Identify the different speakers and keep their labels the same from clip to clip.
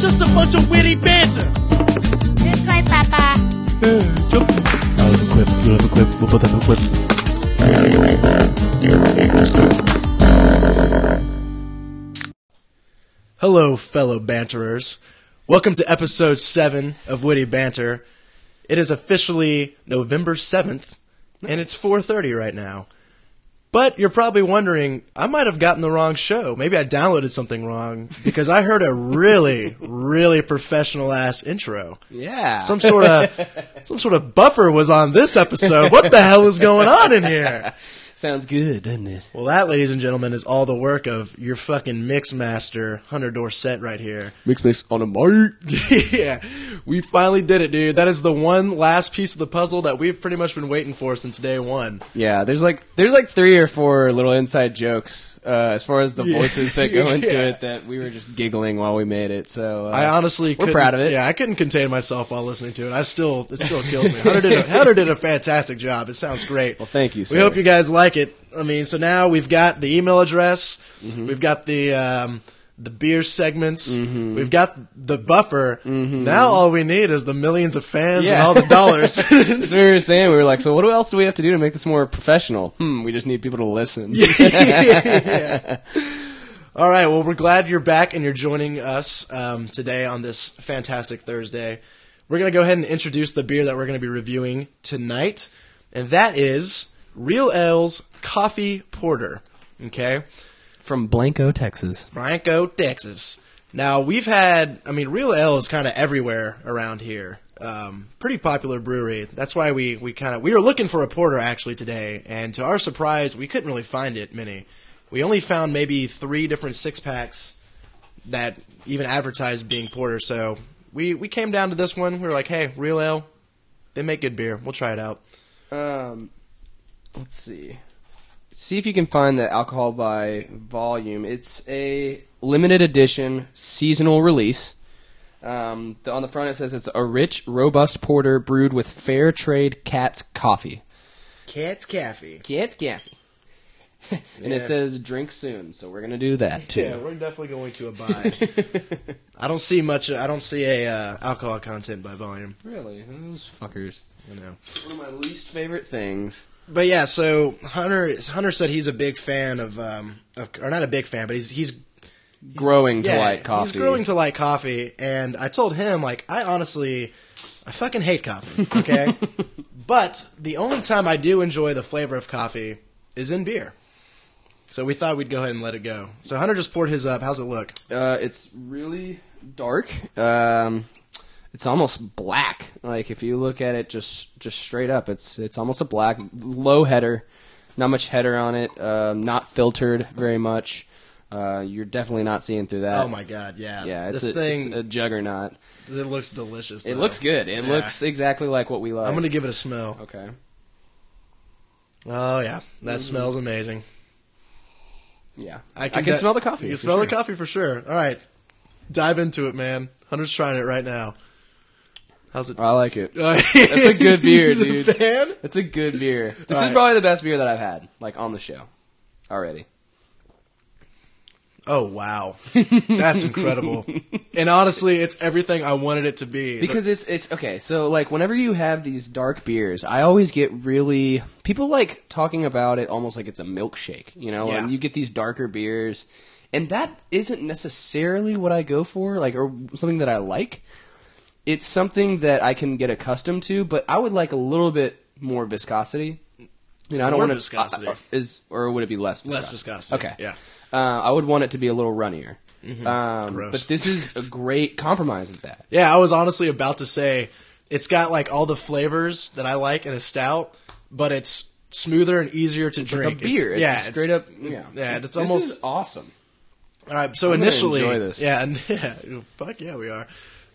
Speaker 1: It's just a bunch of witty banter.
Speaker 2: This way, Papa.
Speaker 1: I'll have a clip. You'll have a clip. We'll both have a clip. Hello, fellow banterers. Welcome to episode 7 of Witty Banter. It is officially November 7th, and it's 4.30 right now. But you're probably wondering, I might have gotten the wrong show. Maybe I downloaded something wrong because I heard a really, really professional ass intro.
Speaker 3: Yeah.
Speaker 1: Some sort of some sort of buffer was on this episode. What the hell is going on in here?
Speaker 3: Sounds good, doesn't it?
Speaker 1: Well, that, ladies and gentlemen, is all the work of your fucking mix master, Hunter Dorset, right here.
Speaker 3: Mix mix on a mic.
Speaker 1: yeah, we finally did it, dude. That is the one last piece of the puzzle that we've pretty much been waiting for since day one.
Speaker 3: Yeah, there's like there's like three or four little inside jokes uh, as far as the
Speaker 1: Yeah.
Speaker 3: voices that go into
Speaker 1: Yeah.
Speaker 3: it that we were just giggling while we made it. So uh,
Speaker 1: I honestly,
Speaker 3: we're
Speaker 1: couldn't-
Speaker 3: proud of it.
Speaker 1: Yeah, I couldn't contain myself while listening to it. I still, it still kills me. Hunter did, a, Hunter did a fantastic job. It sounds great.
Speaker 3: Well, thank you.
Speaker 1: We hope you guys like it. I mean, so now we've got the email address,
Speaker 3: Mm-hmm.
Speaker 1: we've got the um, the beer segments,
Speaker 3: Mm-hmm.
Speaker 1: we've got the buffer. Now all we need is the millions of fans and all the dollars.
Speaker 3: That's what we were saying. We were like, so what else do we have to do to make this more professional? Hmm, we just need people to listen. yeah.
Speaker 1: all right. Well, we're glad you're back and you're joining us um, today on this fantastic Thursday. We're gonna go ahead and introduce the beer that we're gonna be reviewing tonight, and that is Real Ale's Coffee Porter. Okay.
Speaker 3: From Blanco, Texas.
Speaker 1: Blanco, Texas. Now we've had, I mean, Real Ale is kind of everywhere around here. Um, pretty popular brewery. That's why we we kind of we were looking for a porter actually today, and to our surprise, we couldn't really find it many. We only found maybe three different six packs that even advertised being porter. So we we came down to this one. We were like, hey, Real Ale, they make good beer. We'll try it out.
Speaker 3: Um, let's see. See if you can find the alcohol by volume. It's a limited edition seasonal release. Um, the, on the front it says it's a rich, robust porter brewed with fair trade cat's coffee.
Speaker 1: Cat's coffee.
Speaker 3: Cat's coffee. and
Speaker 1: Yeah.
Speaker 3: it says drink soon, so we're gonna do that too.
Speaker 1: Yeah, we're definitely going to abide. I don't see much. I don't see a uh, alcohol content by volume.
Speaker 3: really, those fuckers.
Speaker 1: You know.
Speaker 3: One of my least favorite things.
Speaker 1: But yeah, so Hunter Hunter said he's a big fan of, um, of or not a big fan, but he's he's
Speaker 3: Growing to
Speaker 1: yeah,
Speaker 3: like coffee.
Speaker 1: He's growing to like coffee, and I told him like I honestly, I fucking hate coffee. Okay, but the only time I do enjoy the flavor of coffee is in beer. So we thought we'd go ahead and let it go. So Hunter just poured his up. How's it look?
Speaker 3: Uh, it's really dark. Um, it's almost black. Like if you look at it just just straight up, it's it's almost a black low header. Not much header on it. Um, not filtered very much. Uh, you're definitely not seeing through that.
Speaker 1: oh my god, yeah,
Speaker 3: Yeah, it's
Speaker 1: this
Speaker 3: a,
Speaker 1: thing
Speaker 3: it's a juggernaut.
Speaker 1: it looks delicious.
Speaker 3: It looks good. It
Speaker 1: Yeah.
Speaker 3: looks exactly like what we love.
Speaker 1: I'm gonna give it a smell.
Speaker 3: Okay.
Speaker 1: Oh yeah, that smells amazing.
Speaker 3: Yeah.
Speaker 1: I
Speaker 3: I
Speaker 1: can,
Speaker 3: can,
Speaker 1: de-
Speaker 3: smell the coffee.
Speaker 1: You can smell the coffee for sure. All right, dive into it, man. Hunter's trying it right now. How's it?
Speaker 3: I like it.
Speaker 1: That's
Speaker 3: a good beer, dude.
Speaker 1: Fan?
Speaker 3: It's a good beer. This is probably the best beer that I've had, like on the show, already.
Speaker 1: Oh wow, that's incredible. and honestly, it's everything I wanted it to be.
Speaker 3: Because it's it's okay. So like whenever you have these dark beers, I always get really people like talking about it almost like it's a milkshake, you know.
Speaker 1: Yeah.
Speaker 3: And you get these darker beers, and that isn't necessarily what I go for, like or something that I like. It's something that I can get accustomed to, but I would like a little bit more viscosity. You know, I don't
Speaker 1: More
Speaker 3: want to
Speaker 1: viscosity.
Speaker 3: is or would it be less?
Speaker 1: less
Speaker 3: viscosity?
Speaker 1: viscosity.
Speaker 3: Okay.
Speaker 1: Yeah.
Speaker 3: Uh, I would want it to be a little runnier.
Speaker 1: Mm-hmm.
Speaker 3: Um,
Speaker 1: Gross.
Speaker 3: but this is a great compromise of that.
Speaker 1: Yeah, I was honestly about to say it's got like all the flavors that I like in a stout, but it's smoother and easier to drink.
Speaker 3: a beer. It's,
Speaker 1: yeah,
Speaker 3: straight
Speaker 1: it's-
Speaker 3: up. Yeah,
Speaker 1: Yeah, it's,
Speaker 3: this
Speaker 1: almost
Speaker 3: is awesome.
Speaker 1: All right, so
Speaker 3: I'm gonna
Speaker 1: initially,
Speaker 3: enjoy this.
Speaker 1: yeah, and, yeah, fuck yeah, we are.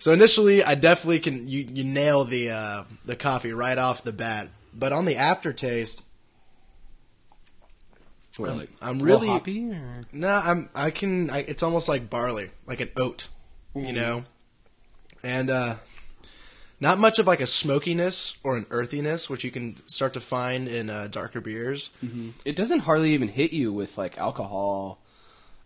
Speaker 1: So initially, I definitely can you you nail the uh, the coffee right off the bat, but on the aftertaste, I'm-
Speaker 3: like,
Speaker 1: I'm really-
Speaker 3: hoppy. Or?
Speaker 1: no, I'm I can I, it's almost like barley, like an oat, you
Speaker 3: Mhm.
Speaker 1: know, and uh, not much of like a smokiness or an earthiness, which you can start to find in uh, darker beers.
Speaker 3: It doesn't hardly even hit you with like alcohol.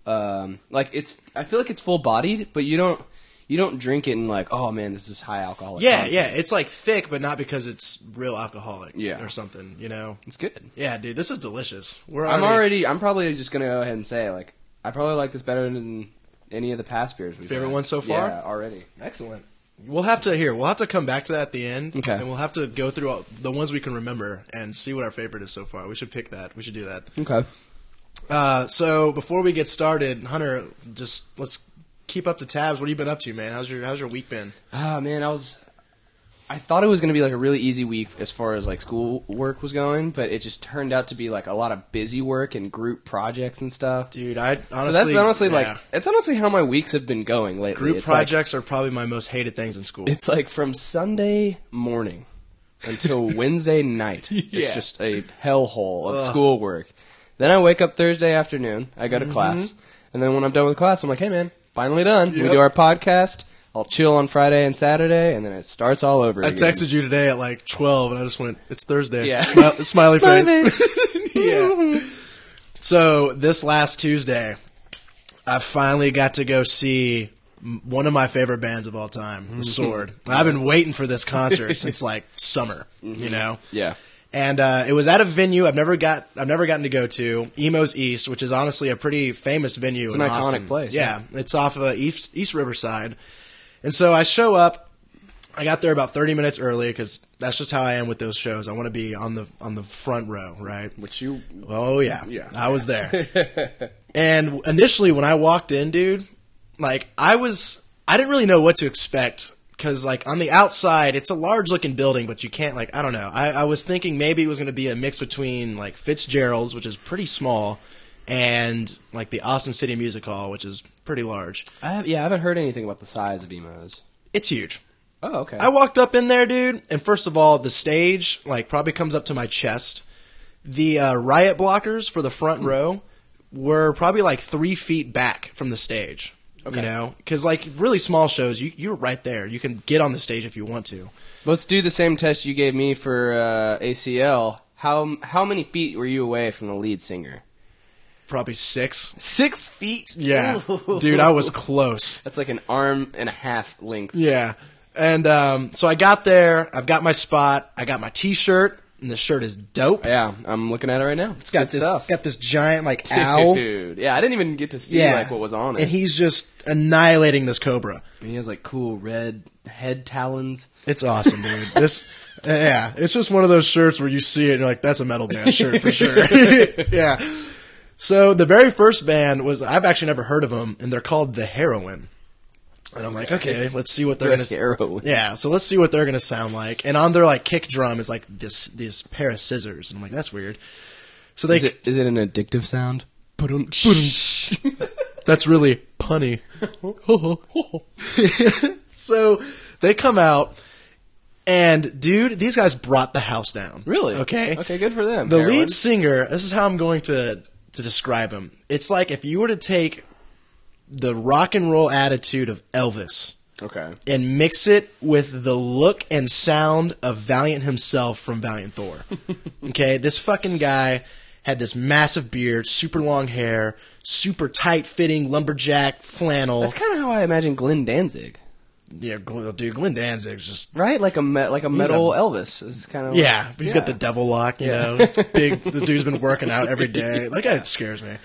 Speaker 3: Um, like it's, I feel like it's full bodied, but you don't, you don't drink it and like, oh man, this is high alcohol.
Speaker 1: Yeah, yeah. It's like thick, but not because it's real alcoholic.
Speaker 3: Yeah.
Speaker 1: or something. You know.
Speaker 3: It's good.
Speaker 1: Yeah, dude, this is delicious. We're
Speaker 3: I'm already. I'm probably just gonna go ahead and say like, I probably like this better than any of the past beers we've
Speaker 1: Favorite
Speaker 3: had.
Speaker 1: one so far?
Speaker 3: Yeah, already.
Speaker 1: excellent. We'll have to here. We'll have to come back to that at the end,
Speaker 3: Okay.
Speaker 1: and we'll have to go through all, the ones we can remember and see what our favorite is so far. We should pick that. We should do that.
Speaker 3: Okay.
Speaker 1: Uh, so before we get started, Hunter, just let's keep up the tabs. What have you been up to, man? How's your How's your week been?
Speaker 3: Ah man, I was. I thought it was gonna be like a really easy week as far as like school work was going, but it just turned out to be like a lot of busy work and group projects and stuff.
Speaker 1: Dude, I honestly,
Speaker 3: so that's honestly
Speaker 1: yeah.
Speaker 3: like it's honestly how my weeks have been going lately.
Speaker 1: group
Speaker 3: it's like-
Speaker 1: projects are probably my most hated things in school.
Speaker 3: It's like from Sunday morning until Wednesday night.
Speaker 1: Yeah.
Speaker 3: It's just a hellhole of
Speaker 1: Ugh.
Speaker 3: schoolwork. Then I wake up Thursday afternoon. I
Speaker 1: Mm-hmm.
Speaker 3: go to class, and then when I'm done with class, I'm like, "Hey, man, finally done. We
Speaker 1: Yep.
Speaker 3: do our podcast. I'll chill on Friday and Saturday, and then it starts all over."
Speaker 1: I
Speaker 3: again.
Speaker 1: texted you today at like twelve, and I just went, "It's Thursday."
Speaker 3: Yeah.
Speaker 1: Smile- smiley
Speaker 3: Smiley
Speaker 1: face. yeah. So this last Tuesday, I finally got to go see m- one of my favorite bands of all time, The mm-hmm. Sword. I've been waiting for this concert since like summer, you mm-hmm. know.
Speaker 3: Yeah.
Speaker 1: And uh, it was at a venue I've never got I've never gotten to go to, Emo's East, which is honestly a pretty famous venue.
Speaker 3: It's
Speaker 1: in
Speaker 3: an iconic
Speaker 1: Austin.
Speaker 3: place,
Speaker 1: Yeah, it's off of East East Riverside. And so I show up. I got there about 30 minutes early because that's just how I am with those shows. I want to be on the on the front row, right?
Speaker 3: Which you
Speaker 1: Oh yeah,
Speaker 3: Yeah.
Speaker 1: I was there. and initially, when I walked in, dude, like I was, I didn't really know what to expect because, like, on the outside, it's a large looking building, but you can't, like, I don't know. I, I was thinking maybe it was going to be a mix between like Fitzgerald's, which is pretty small, and like the Austin City Music Hall, which is pretty large.
Speaker 3: I have, yeah, I haven't heard anything about the size of Emo's.
Speaker 1: It's huge.
Speaker 3: Oh, okay.
Speaker 1: I walked up in there, dude, and first of all, the stage like probably comes up to my chest. The uh, riot blockers for the front row were probably like three feet back from the stage. You know, because like really small shows, you you're right there. You can get on the stage if you want to.
Speaker 3: Let's do the same test you gave me for uh, ACL. How how many feet were you away from the lead singer?
Speaker 1: Probably six.
Speaker 3: Six feet.
Speaker 1: Yeah, dude, I was close.
Speaker 3: That's like an arm and a half length.
Speaker 1: Yeah, and um, so I got there. I've got my spot. I got my T-shirt, and the shirt is dope.
Speaker 3: Yeah, I'm looking at it right now.
Speaker 1: It's got
Speaker 3: Good
Speaker 1: this
Speaker 3: stuff.
Speaker 1: got this giant like owl.
Speaker 3: Dude, yeah, I didn't even get to see
Speaker 1: Yeah,
Speaker 3: like what was on it.
Speaker 1: and he's just annihilating this cobra.
Speaker 3: And he has like cool red head talons.
Speaker 1: It's awesome, dude. This, yeah, it's just one of those shirts where you see it and you're like, that's a metal band shirt for sure. yeah. So the very first band was I've actually never heard of them, and they're called the Heroin. And I'm like, okay, let's see what they're gonna.
Speaker 3: Heroin.
Speaker 1: Yeah, so let's see what they're gonna sound like. And on their like kick drum is like this this pair of scissors, and I'm like, that's weird. So they
Speaker 3: Is it is it an addictive sound?
Speaker 1: That's really punny. so they come out, and dude, these guys brought the house down.
Speaker 3: Really?
Speaker 1: Okay.
Speaker 3: Okay, good for them.
Speaker 1: The
Speaker 3: Heroin.
Speaker 1: lead singer. This is how I'm going to to describe him. It's like if you were to take the rock and roll attitude of Elvis
Speaker 3: Okay.
Speaker 1: and mix it with the look and sound of Valient Himself from Valient Thorr. okay, this fucking guy had this massive beard, super long hair, super tight fitting lumberjack flannel.
Speaker 3: That's kind of how I imagine Glenn Danzig,
Speaker 1: yeah, dude, Glenn Danzig's just
Speaker 3: right? Like a me- like a metal Elvis is kind of
Speaker 1: yeah, but he's got the devil lock, you
Speaker 3: Yeah.
Speaker 1: know. Big. The dude's been working out every day. That it scares me.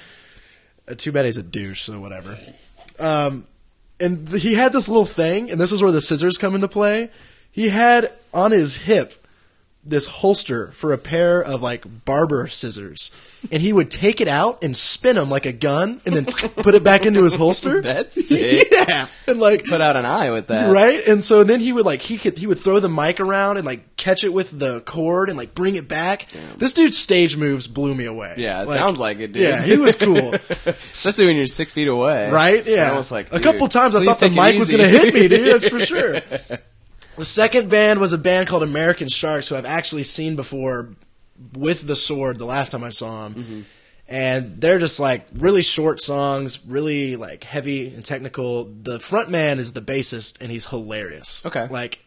Speaker 1: Uh, too bad he's a douche, so whatever. Um, and he had this little thing, and this is where the scissors come into play. He had on his hip this holster for a pair of like barber scissors, and he would take it out and spin them like a gun, and then put it back into his holster.
Speaker 3: That's sick.
Speaker 1: yeah, and like
Speaker 3: Put out an eye with that.
Speaker 1: Right, and so then he would like he could he would throw the mic around and like catch it with the cord and like bring it back. This dude's stage moves blew me away.
Speaker 3: Yeah, it sounds like it, dude.
Speaker 1: Yeah, he was cool.
Speaker 3: Especially when you're six feet away.
Speaker 1: right?
Speaker 3: Yeah,
Speaker 1: Yeah,
Speaker 3: was like
Speaker 1: a couple times I thought the mic was gonna hit me, dude. That's for sure. The second band was a band called American Sharks, who I've actually seen before with the sword. The last time I saw them.
Speaker 3: Mm-hmm.
Speaker 1: And they're just like really short songs, really like heavy and technical. The front man is the bassist, and he's hilarious.
Speaker 3: Okay.
Speaker 1: like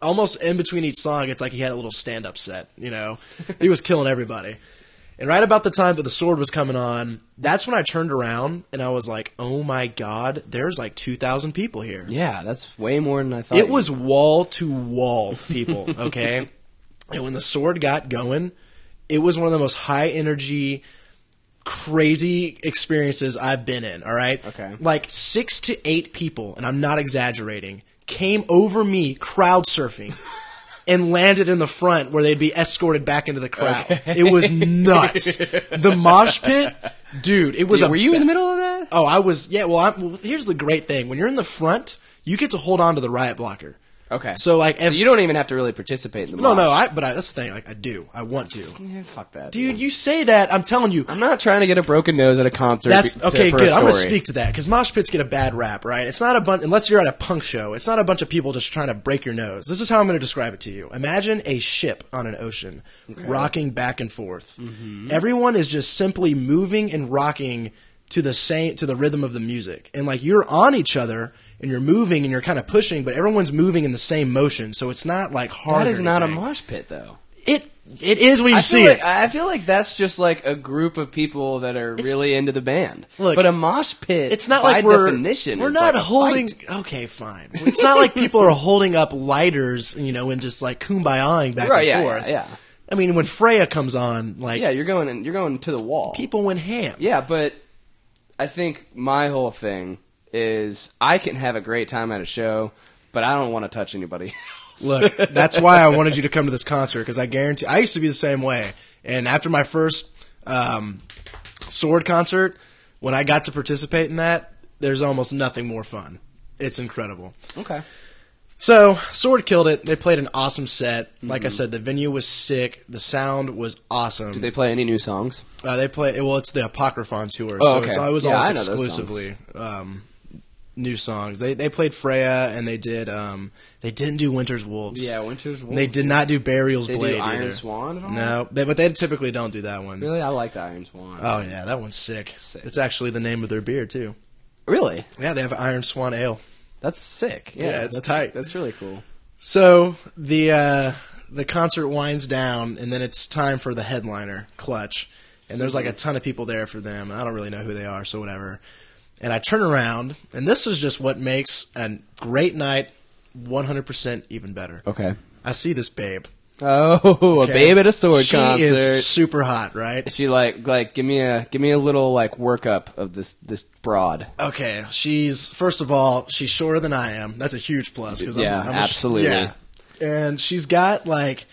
Speaker 1: almost in between each song, it's like he had a little stand-up set. You know, he was killing everybody. And right about the time that the sword was coming on, that's when I turned around and I was like, "Oh my god, there's like 2,000 people here."
Speaker 3: Yeah, that's way more than I thought.
Speaker 1: It was wall to wall people, okay? and when the sword got going, it was one of the most high energy, crazy experiences I've been in, all right?
Speaker 3: Okay.
Speaker 1: Like six to eight people, and I'm not exaggerating, came over me crowd surfing. And landed in the front where they'd be escorted back into the crowd. It was nuts. the mosh pit, dude. It was
Speaker 3: Dude,
Speaker 1: a
Speaker 3: were you in the middle of that?
Speaker 1: Oh, I was. Yeah. Well, I'm, well, here's the great thing: when you're in the front, you get to hold on to the riot blocker.
Speaker 3: Okay.
Speaker 1: So like, if,
Speaker 3: you don't even have to really participate in the
Speaker 1: no, no. I but I, that's the thing. Like, I do. I want to.
Speaker 3: Yeah, fuck that,
Speaker 1: Dude, you say that. I'm telling you.
Speaker 3: I'm not trying to get a broken nose at a concert.
Speaker 1: That's
Speaker 3: be- to-
Speaker 1: okay.
Speaker 3: a
Speaker 1: Good. I'm going to speak to that because mosh pits get a bad rap, right? It's not a bunch unless you're at a punk show. It's not a bunch of people just trying to break your nose. This is how I'm going to describe it to you. Imagine a ship on an ocean rocking back and forth.
Speaker 3: Mm-hmm.
Speaker 1: Everyone is just simply moving and rocking to the same to the rhythm of the music, and like you're on each other and you're moving and you're kind of pushing, but everyone's moving in the same motion, so it's not like hard.
Speaker 3: That
Speaker 1: or
Speaker 3: not a mosh pit, though.
Speaker 1: It it is when you
Speaker 3: I
Speaker 1: see
Speaker 3: feel
Speaker 1: it.
Speaker 3: I feel like that's just like a group of people that are really into the band.
Speaker 1: Look,
Speaker 3: but a mosh pit,
Speaker 1: It's not
Speaker 3: by
Speaker 1: like we're
Speaker 3: definition,
Speaker 1: we're
Speaker 3: is
Speaker 1: not
Speaker 3: like
Speaker 1: holding. Okay, fine. It's not like people are holding up lighters, you know, and just like kumbayaing back
Speaker 3: Right?
Speaker 1: and
Speaker 3: Yeah,
Speaker 1: forth.
Speaker 3: yeah, yeah.
Speaker 1: I mean, when Freya comes on, like
Speaker 3: Yeah, you're going and you're going to the wall.
Speaker 1: people went ham.
Speaker 3: Yeah, but I think my whole thing is I can have a great time at a show, but I don't want to touch anybody. else.
Speaker 1: Look, that's why I wanted you to come to this concert because I guarantee I used to be the same way. And after my first um, sword concert, when I got to participate in that, there's almost nothing more fun. It's incredible.
Speaker 3: okay.
Speaker 1: So, Sword killed it. They played an awesome set. Like
Speaker 3: Mm-hmm.
Speaker 1: I said, the venue was sick. The sound was awesome.
Speaker 3: Did they play any new songs?
Speaker 1: Uh, they play well. It's the Apocryphon tour,
Speaker 3: Oh,
Speaker 1: so
Speaker 3: okay.
Speaker 1: it's, it was
Speaker 3: Yeah,
Speaker 1: almost
Speaker 3: I know those
Speaker 1: exclusively um, new songs. They they played Freya and they did um, they didn't do Winter's Wolves.
Speaker 3: Yeah, Winter's
Speaker 1: And they did not do Barael's
Speaker 3: They do
Speaker 1: Blade
Speaker 3: Iron
Speaker 1: either.
Speaker 3: Swan at all?
Speaker 1: No, they, but they typically don't do that one.
Speaker 3: Really, I like the Iron Swan.
Speaker 1: Oh yeah, that one's sick.
Speaker 3: Sick.
Speaker 1: It's actually the name of their beer too.
Speaker 3: really?
Speaker 1: Yeah, they have Iron Swan Ale.
Speaker 3: That's sick. Yeah,
Speaker 1: Yeah, it's
Speaker 3: that's,
Speaker 1: tight.
Speaker 3: That's really cool.
Speaker 1: So the uh, the concert winds down, and then it's time for the headliner, Clutch. And there's like a ton of people there for them. I don't really know who they are, so whatever. And I turn around, and this is just what makes a great night 100% even better.
Speaker 3: Okay.
Speaker 1: I see this babe.
Speaker 3: Oh, a babe at a sword
Speaker 1: she
Speaker 3: concert.
Speaker 1: is super hot, right?
Speaker 3: she like like give me a give me a little like workup of this this broad.
Speaker 1: Okay, she's first of all, she's shorter than I am. That's a huge plus. 'cause
Speaker 3: Yeah,
Speaker 1: I'm, I'm a-
Speaker 3: absolutely.
Speaker 1: yeah. And she's got like,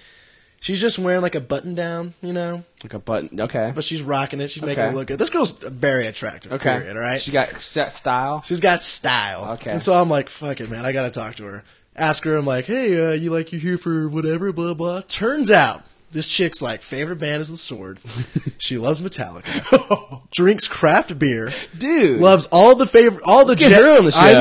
Speaker 1: she's just wearing like a button down, you know,
Speaker 3: Like a button. Okay.
Speaker 1: but she's rocking it. She's making
Speaker 3: Okay.
Speaker 1: it look good. This girl's very attractive.
Speaker 3: Okay.
Speaker 1: Period. All right.
Speaker 3: She got set style.
Speaker 1: she's got style.
Speaker 3: Okay.
Speaker 1: And so I'm like, fuck it, man. I gotta talk to her. Ask her. I'm like, hey, uh, you like you here for whatever? Blah blah. Turns out. This chick's like favorite band is the Sword. she loves Metallica. Drinks craft beer.
Speaker 3: Dude.
Speaker 1: Loves all the favorite, all the
Speaker 3: get
Speaker 1: ja-
Speaker 3: her on the show.
Speaker 1: I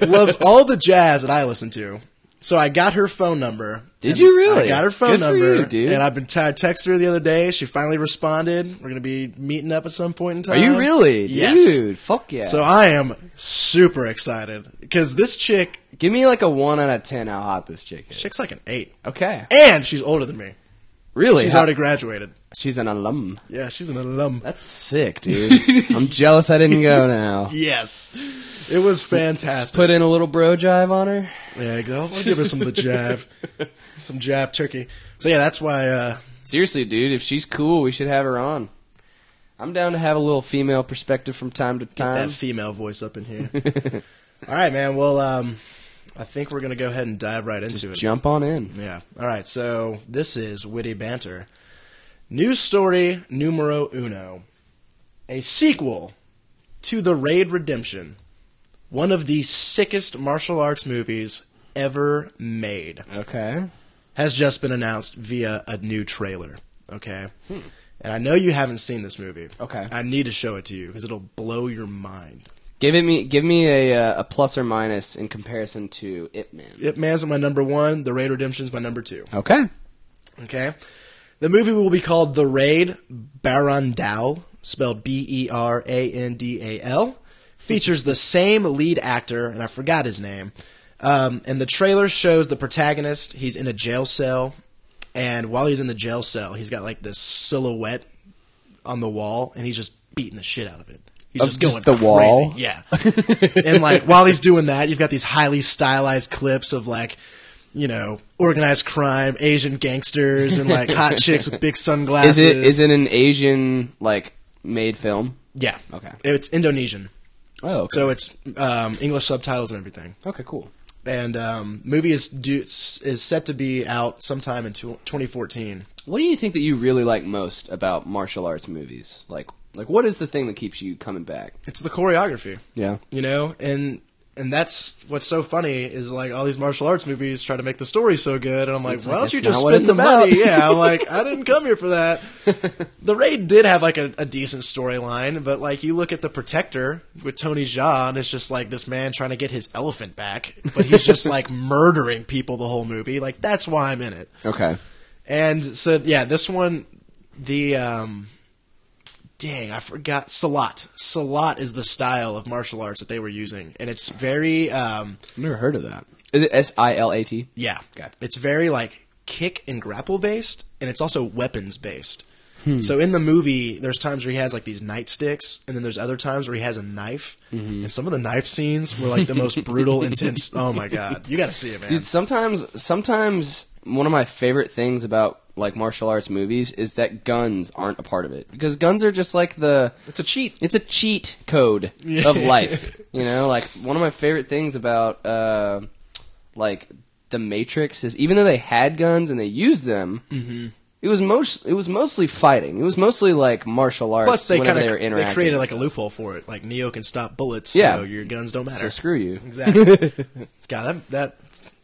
Speaker 1: know. loves all the jazz that I listen to. So I got her phone number.
Speaker 3: Did you really?
Speaker 1: I got her phone
Speaker 3: Good
Speaker 1: number,
Speaker 3: you, dude.
Speaker 1: and I've been t- I texted her the other day. She finally responded. We're gonna be meeting up at some point in time.
Speaker 3: Are you really,
Speaker 1: Yes.
Speaker 3: dude? Fuck yeah.
Speaker 1: So I am super excited because this chick,
Speaker 3: give me like a one out of ten how hot this chick is.
Speaker 1: chick's like an eight,
Speaker 3: Okay.
Speaker 1: and she's older than me.
Speaker 3: Really?
Speaker 1: She's
Speaker 3: How-
Speaker 1: already graduated.
Speaker 3: she's an alum.
Speaker 1: Yeah, she's an alum.
Speaker 3: That's sick, dude. I'm jealous I didn't go now.
Speaker 1: Yes, it was fantastic.
Speaker 3: Put in a little bro jive on her.
Speaker 1: There you go. I'll give her some of the jav, some jav turkey. So yeah, that's why. Uh,
Speaker 3: Seriously, dude, if she's cool, we should have her on. I'm down to have a little female perspective from time to time.
Speaker 1: Get that female voice up in here. All right, man. Well, um, I think we're gonna go ahead and dive right into it.
Speaker 3: Jump on in.
Speaker 1: Yeah. All right. So this is witty banter. News story numero uno: a sequel to the Raid Redemption, one of the sickest martial arts movies ever made,
Speaker 3: Okay.
Speaker 1: has just been announced via a new trailer. Okay. Hmm. And I know you haven't seen this movie.
Speaker 3: Okay.
Speaker 1: I need to show it to you because it'll blow your mind.
Speaker 3: Give it me. Give me a uh, a plus or minus in comparison to Ip Man.
Speaker 1: Ip Man's my number one. The Raid Redemption's my number two.
Speaker 3: Okay.
Speaker 1: Okay. The movie will be called The Raid Berandal, spelled B E R A N D A L. Features the same lead actor, and I forgot his name. Um, and the trailer shows the protagonist. He's in a jail cell, and while he's in the jail cell, he's got like this silhouette on the wall, and he's just beating the shit out of it. He's
Speaker 3: Of
Speaker 1: just
Speaker 3: just
Speaker 1: going
Speaker 3: the wall?
Speaker 1: Yeah. and like while he's doing that, you've got these highly stylized clips of like, you know, organized crime, Asian gangsters, and like hot chicks with big sunglasses.
Speaker 3: Is it is it an Asian like made film?
Speaker 1: Yeah.
Speaker 3: Okay.
Speaker 1: It's Indonesian,
Speaker 3: Oh, okay.
Speaker 1: so it's um, English subtitles and everything.
Speaker 3: okay, cool.
Speaker 1: And um, movie is due, is set to be out sometime in tw 2014.
Speaker 3: What do you think that you really like most about martial arts movies? Like like what is the thing that keeps you coming back?
Speaker 1: It's the choreography.
Speaker 3: Yeah.
Speaker 1: you know and and that's what's so funny is like all these martial arts movies try to make the story so good and i'm like
Speaker 3: It's
Speaker 1: why
Speaker 3: like,
Speaker 1: don't you just spend the
Speaker 3: about.
Speaker 1: money yeah i'm like i didn't come here for that the raid did have like a, a decent storyline but like you look at the protector with tony jaa and it's just like this man trying to get his elephant back but he's just like murdering people the whole movie like that's why i'm in it
Speaker 3: Okay.
Speaker 1: and so yeah, this one, the um, dang, I forgot Silat. Silat is the style of martial arts that they were using, and it's very um,
Speaker 3: I've never heard of that. Is it S I L A T?
Speaker 1: yeah,
Speaker 3: Okay.
Speaker 1: it's very like kick and grapple based, and it's also weapons based.
Speaker 3: Hmm.
Speaker 1: So in the movie, there's times where he has like these nightsticks, and then there's other times where he has a knife.
Speaker 3: Mm-hmm.
Speaker 1: And some of the knife scenes were like the most brutal, intense. Oh my god, you got to see it, man.
Speaker 3: Dude, sometimes sometimes one of my favorite things about like martial arts movies is that guns aren't a part of it because guns are just like the
Speaker 1: it's a cheat.
Speaker 3: it's a cheat code of life. You know, like one of my favorite things about uh, like the Matrix is even though they had guns and they used them,
Speaker 1: Mm-hmm.
Speaker 3: it was most it was mostly fighting. It was mostly like martial arts.
Speaker 1: Plus, they
Speaker 3: whenever
Speaker 1: kind
Speaker 3: they were
Speaker 1: of they
Speaker 3: interacting.
Speaker 1: created like a loophole for it. Like Neo can stop bullets,
Speaker 3: Yeah.
Speaker 1: so your guns don't matter.
Speaker 3: So screw you.
Speaker 1: Exactly. God, that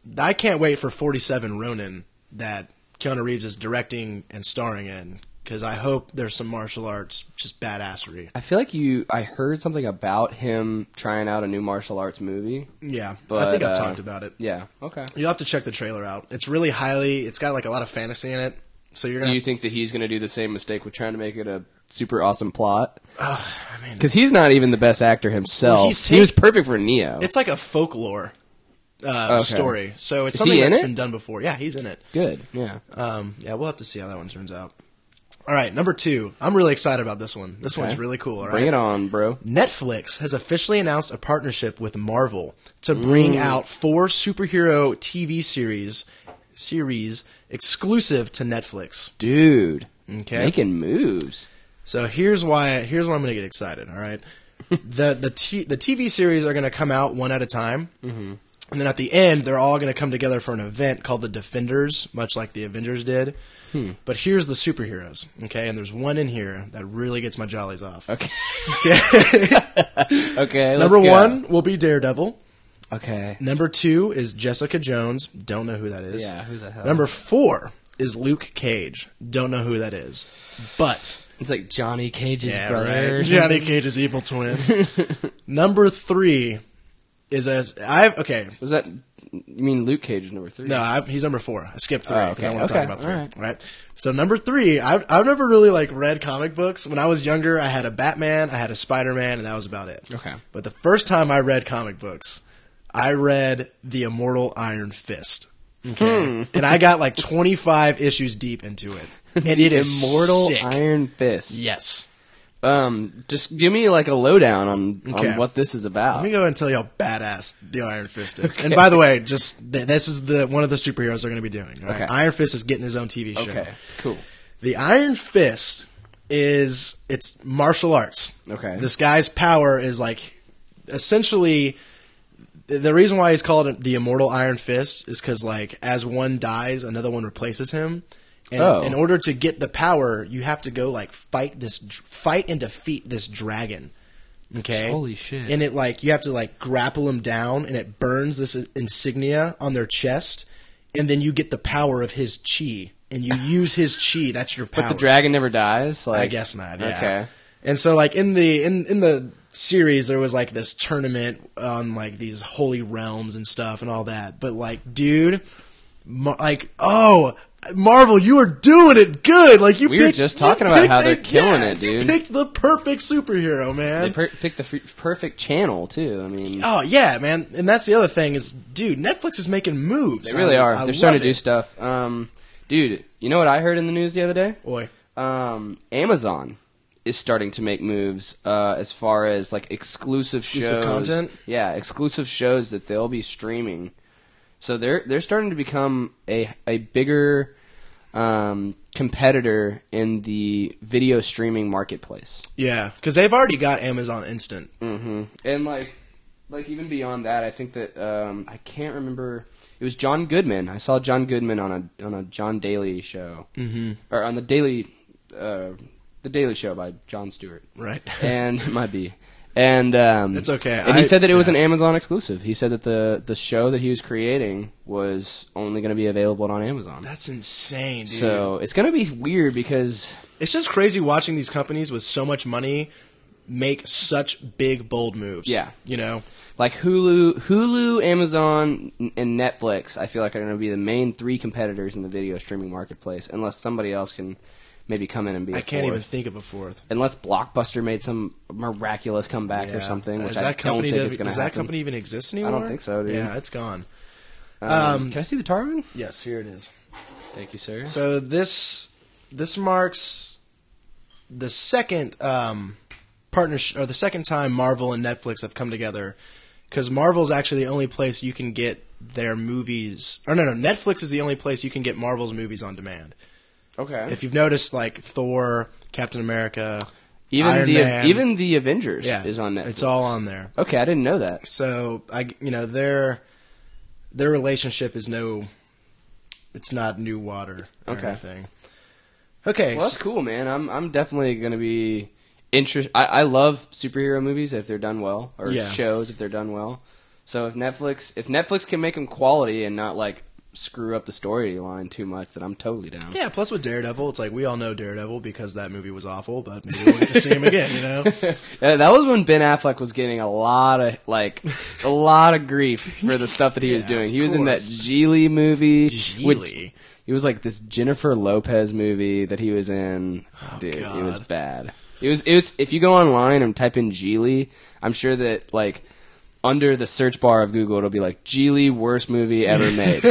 Speaker 1: that I can't wait for 47 Ronin that Keanu Reeves is directing and starring in because I hope there's some martial arts just badassery.
Speaker 3: I feel like you. I heard something about him trying out a new martial arts movie.
Speaker 1: Yeah,
Speaker 3: But,
Speaker 1: I think I've
Speaker 3: uh,
Speaker 1: talked about it.
Speaker 3: Yeah. Okay.
Speaker 1: You'll have to check the trailer out. It's really highly. It's got like a lot of fantasy in it. So you're gonna.
Speaker 3: Do you think that he's going to do the same mistake with trying to make it a super awesome plot?
Speaker 1: I mean,
Speaker 3: Because he's not even the best actor himself.
Speaker 1: Well, he's
Speaker 3: he was perfect for Neo.
Speaker 1: it's like a folklore uh,
Speaker 3: Okay.
Speaker 1: story. So it's
Speaker 3: Is
Speaker 1: something that's
Speaker 3: it?
Speaker 1: been done before. Yeah, he's in it.
Speaker 3: good. Yeah.
Speaker 1: Um, yeah, we'll have to see how that one turns out. All right, number two. I'm really excited about this one. This
Speaker 3: Okay.
Speaker 1: one's really cool. All right.
Speaker 3: Bring it on, bro.
Speaker 1: Netflix has officially announced a partnership with Marvel to bring out four superhero TV series series exclusive to Netflix.
Speaker 3: Dude.
Speaker 1: Okay.
Speaker 3: Making moves.
Speaker 1: So here's why here's why I'm going to get excited, all right? the the t- the TV series are going to come out one at a time. Mm-hmm. And then at the end, they're all going to come together for an event called the Defenders, much like the Avengers did. Hmm. But here's the superheroes, okay? And there's one in here that really gets my jollies off.
Speaker 3: Okay.
Speaker 1: Okay.
Speaker 3: Okay.
Speaker 1: Number one will be Daredevil.
Speaker 3: Okay.
Speaker 1: Number two is Jessica Jones. Don't know who that is.
Speaker 3: Yeah, who the hell?
Speaker 1: Number four is Luke Cage. Don't know who that is. But
Speaker 3: It's like Johnny Cage's
Speaker 1: yeah,
Speaker 3: brother.
Speaker 1: right. Johnny Cage's evil twin. Number three is as I've okay.
Speaker 3: Was that? You mean Luke Cage is number three?
Speaker 1: No, I, he's number four. I skipped three
Speaker 3: Oh,
Speaker 1: because I
Speaker 3: okay.
Speaker 1: want to
Speaker 3: Okay,
Speaker 1: talk about three.
Speaker 3: right.
Speaker 1: right. So number three, I've I've never really like read comic books. When I was younger, I had a Batman, I had a Spider Man, and that was about it.
Speaker 3: Okay.
Speaker 1: But the first time I read comic books, I read the Immortal Iron Fist. Okay.
Speaker 3: Hmm.
Speaker 1: and I got like 25 issues deep into it. And it is
Speaker 3: Immortal
Speaker 1: sick.
Speaker 3: Iron Fist.
Speaker 1: Yes.
Speaker 3: Um, just give me like a lowdown on,
Speaker 1: Okay.
Speaker 3: on what this is about.
Speaker 1: Let me go ahead and tell you how badass the Iron Fist is. And by the way, just th- this is the one of the superheroes they're going to be doing. Right?
Speaker 3: Okay.
Speaker 1: Iron Fist is getting his own TV show.
Speaker 3: Okay. Cool.
Speaker 1: The Iron Fist is it's martial arts.
Speaker 3: Okay.
Speaker 1: This guy's power is like essentially the- the reason why he's called the Immortal Iron Fist is because like as one dies, another one replaces him. And
Speaker 3: Oh.
Speaker 1: in order to get the power, you have to go like fight this, fight and defeat this dragon. Okay.
Speaker 3: Holy shit.
Speaker 1: And it like you have to like grapple him down, and it burns this insignia on their chest, and then you get the power of his chi, and you use his chi. That's your power.
Speaker 3: But the dragon never dies. Like
Speaker 1: I guess not. Yeah.
Speaker 3: Okay.
Speaker 1: And so like in the in in the series there was like this tournament on like these holy realms and stuff and all that. But like dude, Mar- like oh Marvel, you are doing it good. Like you
Speaker 3: We were just talking about how they're killing
Speaker 1: yeah,
Speaker 3: it,
Speaker 1: You
Speaker 3: dude.
Speaker 1: picked the perfect superhero, man.
Speaker 3: They per- picked the f- perfect channel too. I mean,
Speaker 1: Oh yeah, man, and that's the other thing is, dude, Netflix is making moves.
Speaker 3: they really
Speaker 1: I-
Speaker 3: are.
Speaker 1: I
Speaker 3: They're starting to do stuff. Um, dude, you know what I heard in the news the other day?
Speaker 1: Boy,
Speaker 3: Um, Amazon is starting to make moves uh, as far as like exclusive,
Speaker 1: Exclusive
Speaker 3: shows.
Speaker 1: content?
Speaker 3: Yeah, exclusive shows that they'll be streaming. So they're they're starting to become a a bigger um, competitor in the video streaming marketplace.
Speaker 1: Yeah, because they've already got Amazon Instant.
Speaker 3: Mm-hmm. And like, like even beyond that, I think that um, I can't remember. It was John Goodman. I saw John Goodman on a on a John Daly show,
Speaker 1: Mm-hmm.
Speaker 3: or on the Daily, uh, the Daily Show by Jon Stewart,
Speaker 1: Right.
Speaker 3: and it might be. And um,
Speaker 1: It's okay.
Speaker 3: And he
Speaker 1: I-
Speaker 3: said that it was an Amazon exclusive. He said that the the show that he was creating was only going to be available on Amazon.
Speaker 1: That's insane, dude.
Speaker 3: So it's going to be weird because
Speaker 1: it's just crazy watching these companies with so much money make such big, bold moves.
Speaker 3: Yeah.
Speaker 1: You know?
Speaker 3: like Hulu, Hulu, Amazon, and Netflix, I feel like are going to be the main three competitors in the video streaming marketplace, unless somebody else can maybe come in and be. I
Speaker 1: I can't even think of a fourth.
Speaker 3: Unless Blockbuster made some miraculous comeback or
Speaker 1: Yeah.
Speaker 3: something, which
Speaker 1: Is
Speaker 3: I
Speaker 1: that company
Speaker 3: don't think
Speaker 1: does,
Speaker 3: is going to
Speaker 1: does
Speaker 3: happen.
Speaker 1: that company even exist anymore?
Speaker 3: I don't think so, dude.
Speaker 1: Yeah, it's gone.
Speaker 3: Um,
Speaker 1: um,
Speaker 3: can I see the Tarvin?
Speaker 1: Yes, here it is.
Speaker 3: Thank you, sir.
Speaker 1: So this this marks the second um, partnership or the second time Marvel and Netflix have come together because Marvel's actually the only place you can get their movies. Or no, no, Netflix is the only place you can get Marvel's movies on demand.
Speaker 3: Okay.
Speaker 1: If you've noticed, like Thor, Captain America,
Speaker 3: even
Speaker 1: Iron
Speaker 3: the
Speaker 1: Man.
Speaker 3: even the Avengers
Speaker 1: yeah,
Speaker 3: is on Netflix.
Speaker 1: It's all on there.
Speaker 3: Okay, I didn't know that.
Speaker 1: So I, you know, their their relationship is no, it's not new water or
Speaker 3: Okay.
Speaker 1: anything. Okay,
Speaker 3: Well, that's cool, man. I'm I'm definitely gonna be interested. I, I love superhero movies if they're done well, or
Speaker 1: Yeah.
Speaker 3: shows if they're done well. So if Netflix if Netflix can make them quality and not like screw up the storyline too much, then I'm totally down.
Speaker 1: Yeah, plus with Daredevil, it's like we all know Daredevil because that movie was awful, but maybe we'll get to see him again, you know?
Speaker 3: Yeah, that was when Ben Affleck was getting a lot of like a lot of grief for the stuff that he was doing. He was in that
Speaker 1: course.
Speaker 3: Gigli movie.
Speaker 1: Gigli.
Speaker 3: It was like this Jennifer Lopez movie that he was in.
Speaker 1: Oh,
Speaker 3: Dude, it was bad. It was. It was. If you go online and type in Gigli, I'm sure that like under the search bar of Google, it'll be like Gigli worst movie ever made.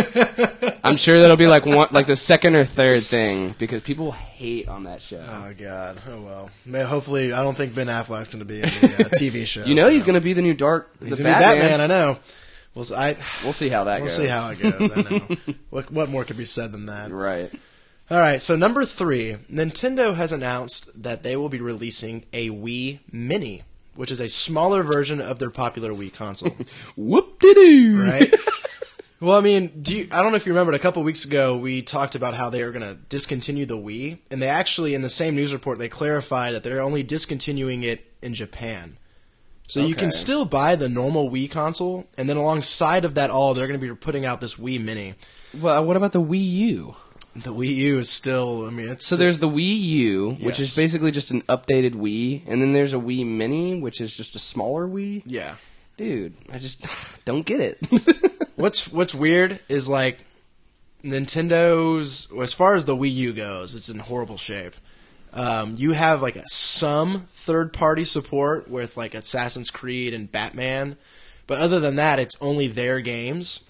Speaker 3: I'm sure that'll be like one, like the second or third thing because people hate on that show.
Speaker 1: Oh god. Oh well. May, hopefully, I don't think Ben Affleck's going to be in the uh, TV show.
Speaker 3: you know
Speaker 1: so.
Speaker 3: he's going to be the new Dark.
Speaker 1: He's
Speaker 3: the Batman.
Speaker 1: Batman. I know. We'll I,
Speaker 3: We'll see how that goes.
Speaker 1: we'll
Speaker 3: goes.
Speaker 1: see how it goes. I know. what what more could be said than that?
Speaker 3: Right.
Speaker 1: All right. So number three, Nintendo has announced that they will be releasing a Wii Mini, which is a smaller version of their popular Wii console.
Speaker 3: Whoop de doo.
Speaker 1: right? well, I mean, do you, I don't know if you remember. A couple weeks ago, we talked about how they are going to discontinue the Wii, and they actually, in the same news report, they clarified that they're only discontinuing it in Japan. So you can still buy the normal Wii console, and then alongside of that, all they're going to be putting out this Wii Mini.
Speaker 3: Well, what about the Wii U?
Speaker 1: The Wii U is still, I mean, it's
Speaker 3: So there's the Wii U, which
Speaker 1: Yes.
Speaker 3: is basically just an updated Wii, and then there's a Wii Mini, which is just a smaller Wii.
Speaker 1: yeah.
Speaker 3: Dude, I just don't get it.
Speaker 1: What's what's weird is like Nintendo's as far as the Wii U goes, it's in horrible shape. Um, you have like a, some third party support with like Assassin's Creed and Batman, but other than that, it's only their games.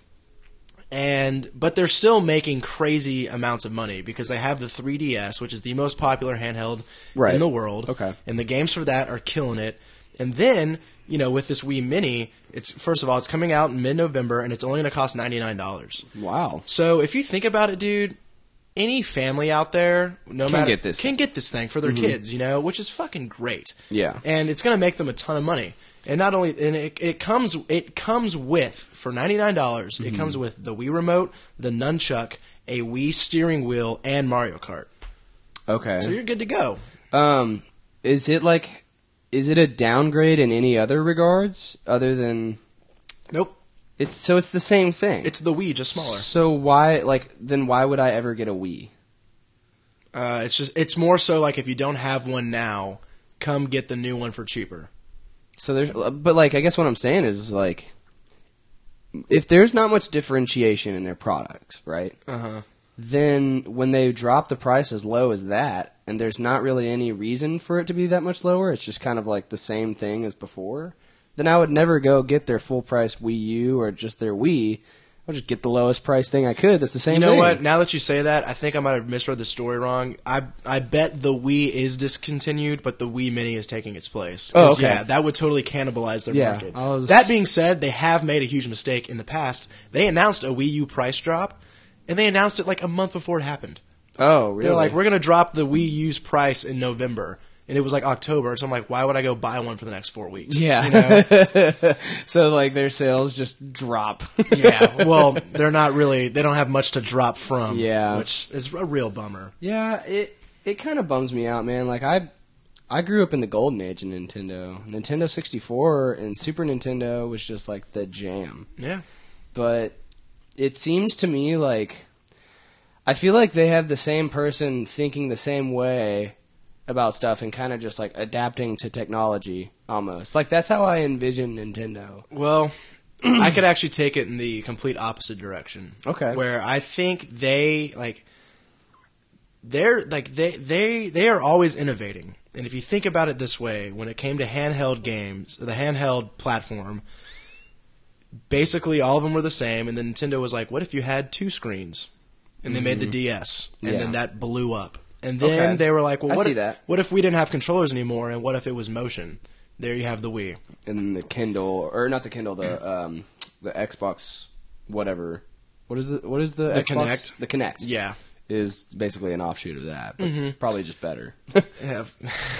Speaker 1: And but they're still making crazy amounts of money because they have the 3DS, which is the most popular handheld
Speaker 3: Right.
Speaker 1: in the world.
Speaker 3: Okay.
Speaker 1: And the games for that are killing it. And then, you know, with this Wii Mini, it's first of all, it's coming out in mid-November and it's only going to cost $99.
Speaker 3: wow.
Speaker 1: So, if you think about it, dude, any family out there, no
Speaker 3: Can
Speaker 1: matter
Speaker 3: get this
Speaker 1: can get this thing for their mm-hmm. kids, you know, which is fucking great.
Speaker 3: Yeah.
Speaker 1: And it's going to make them a ton of money. And not only and it, it comes it comes with for $99, dollars
Speaker 3: Mm-hmm.
Speaker 1: it comes with the Wii remote, the nunchuck, a Wii steering wheel and Mario Kart.
Speaker 3: Okay.
Speaker 1: So you're good to go.
Speaker 3: Um, is it like, is it a downgrade in any other regards other than
Speaker 1: Nope.
Speaker 3: it's so it's the same thing?
Speaker 1: It's the Wii just smaller.
Speaker 3: So why like then why would I ever get a Wii?
Speaker 1: Uh, it's just it's more so like if you don't have one now, come get the new one for cheaper.
Speaker 3: So there's, but like, I guess what I'm saying is like, if there's not much differentiation in their products, right?
Speaker 1: Uh huh.
Speaker 3: Then when they drop the price as low as that, and there's not really any reason for it to be that much lower, it's just kind of like the same thing as before. Then I would never go get their full price Wii U or just their Wii. I'll just get the lowest price thing I could. That's the same.
Speaker 1: You know
Speaker 3: thing.
Speaker 1: what? Now that you say that, I think I might have misread the story wrong. I I bet the Wii is discontinued, but the Wii Mini is taking its place.
Speaker 3: Oh, okay.
Speaker 1: Yeah, that would totally cannibalize their
Speaker 3: Yeah,
Speaker 1: market.
Speaker 3: Was-
Speaker 1: That being said, they have made a huge mistake in the past. They announced a Wii U price drop, and they announced it like a month before it happened.
Speaker 3: Oh, really?
Speaker 1: They're like, we're going to drop the Wii U's price in November. And it was like October, so I'm like, why would I go buy one for the next four weeks?
Speaker 3: yeah.
Speaker 1: You know?
Speaker 3: so like their sales just drop.
Speaker 1: yeah. Well, they're not really. They don't have much to drop from.
Speaker 3: Yeah.
Speaker 1: Which is a real bummer.
Speaker 3: Yeah, it it kind of bums me out, man. Like I I grew up in the golden age of Nintendo. Nintendo 64 and Super Nintendo was just like the jam.
Speaker 1: Yeah.
Speaker 3: But it seems to me like I feel like they have the same person thinking the same way about stuff and kind of just like adapting to technology almost. Like that's how I envision Nintendo.
Speaker 1: Well, I could actually take it in the complete opposite direction.
Speaker 3: Okay.
Speaker 1: Where I think they like they're like they they they are always innovating. And if you think about it this way, when it came to handheld games, the handheld platform, basically all of them were the same and then Nintendo was like, "What if you had two screens?" And they made the DS, and
Speaker 3: Mm-hmm. Yeah.
Speaker 1: then that blew up. And then
Speaker 3: Okay.
Speaker 1: they were like, "Well, what if, what if we didn't have controllers anymore and what if it was motion?" There you have the Wii.
Speaker 3: And then the Kindle or not the Kindle, the um the Xbox whatever. What is the what is the
Speaker 1: The
Speaker 3: Xbox?
Speaker 1: Kinect?
Speaker 3: The Kinect.
Speaker 1: Yeah.
Speaker 3: Is basically an offshoot of that, but
Speaker 1: Mm-hmm.
Speaker 3: probably just better.
Speaker 1: Yeah.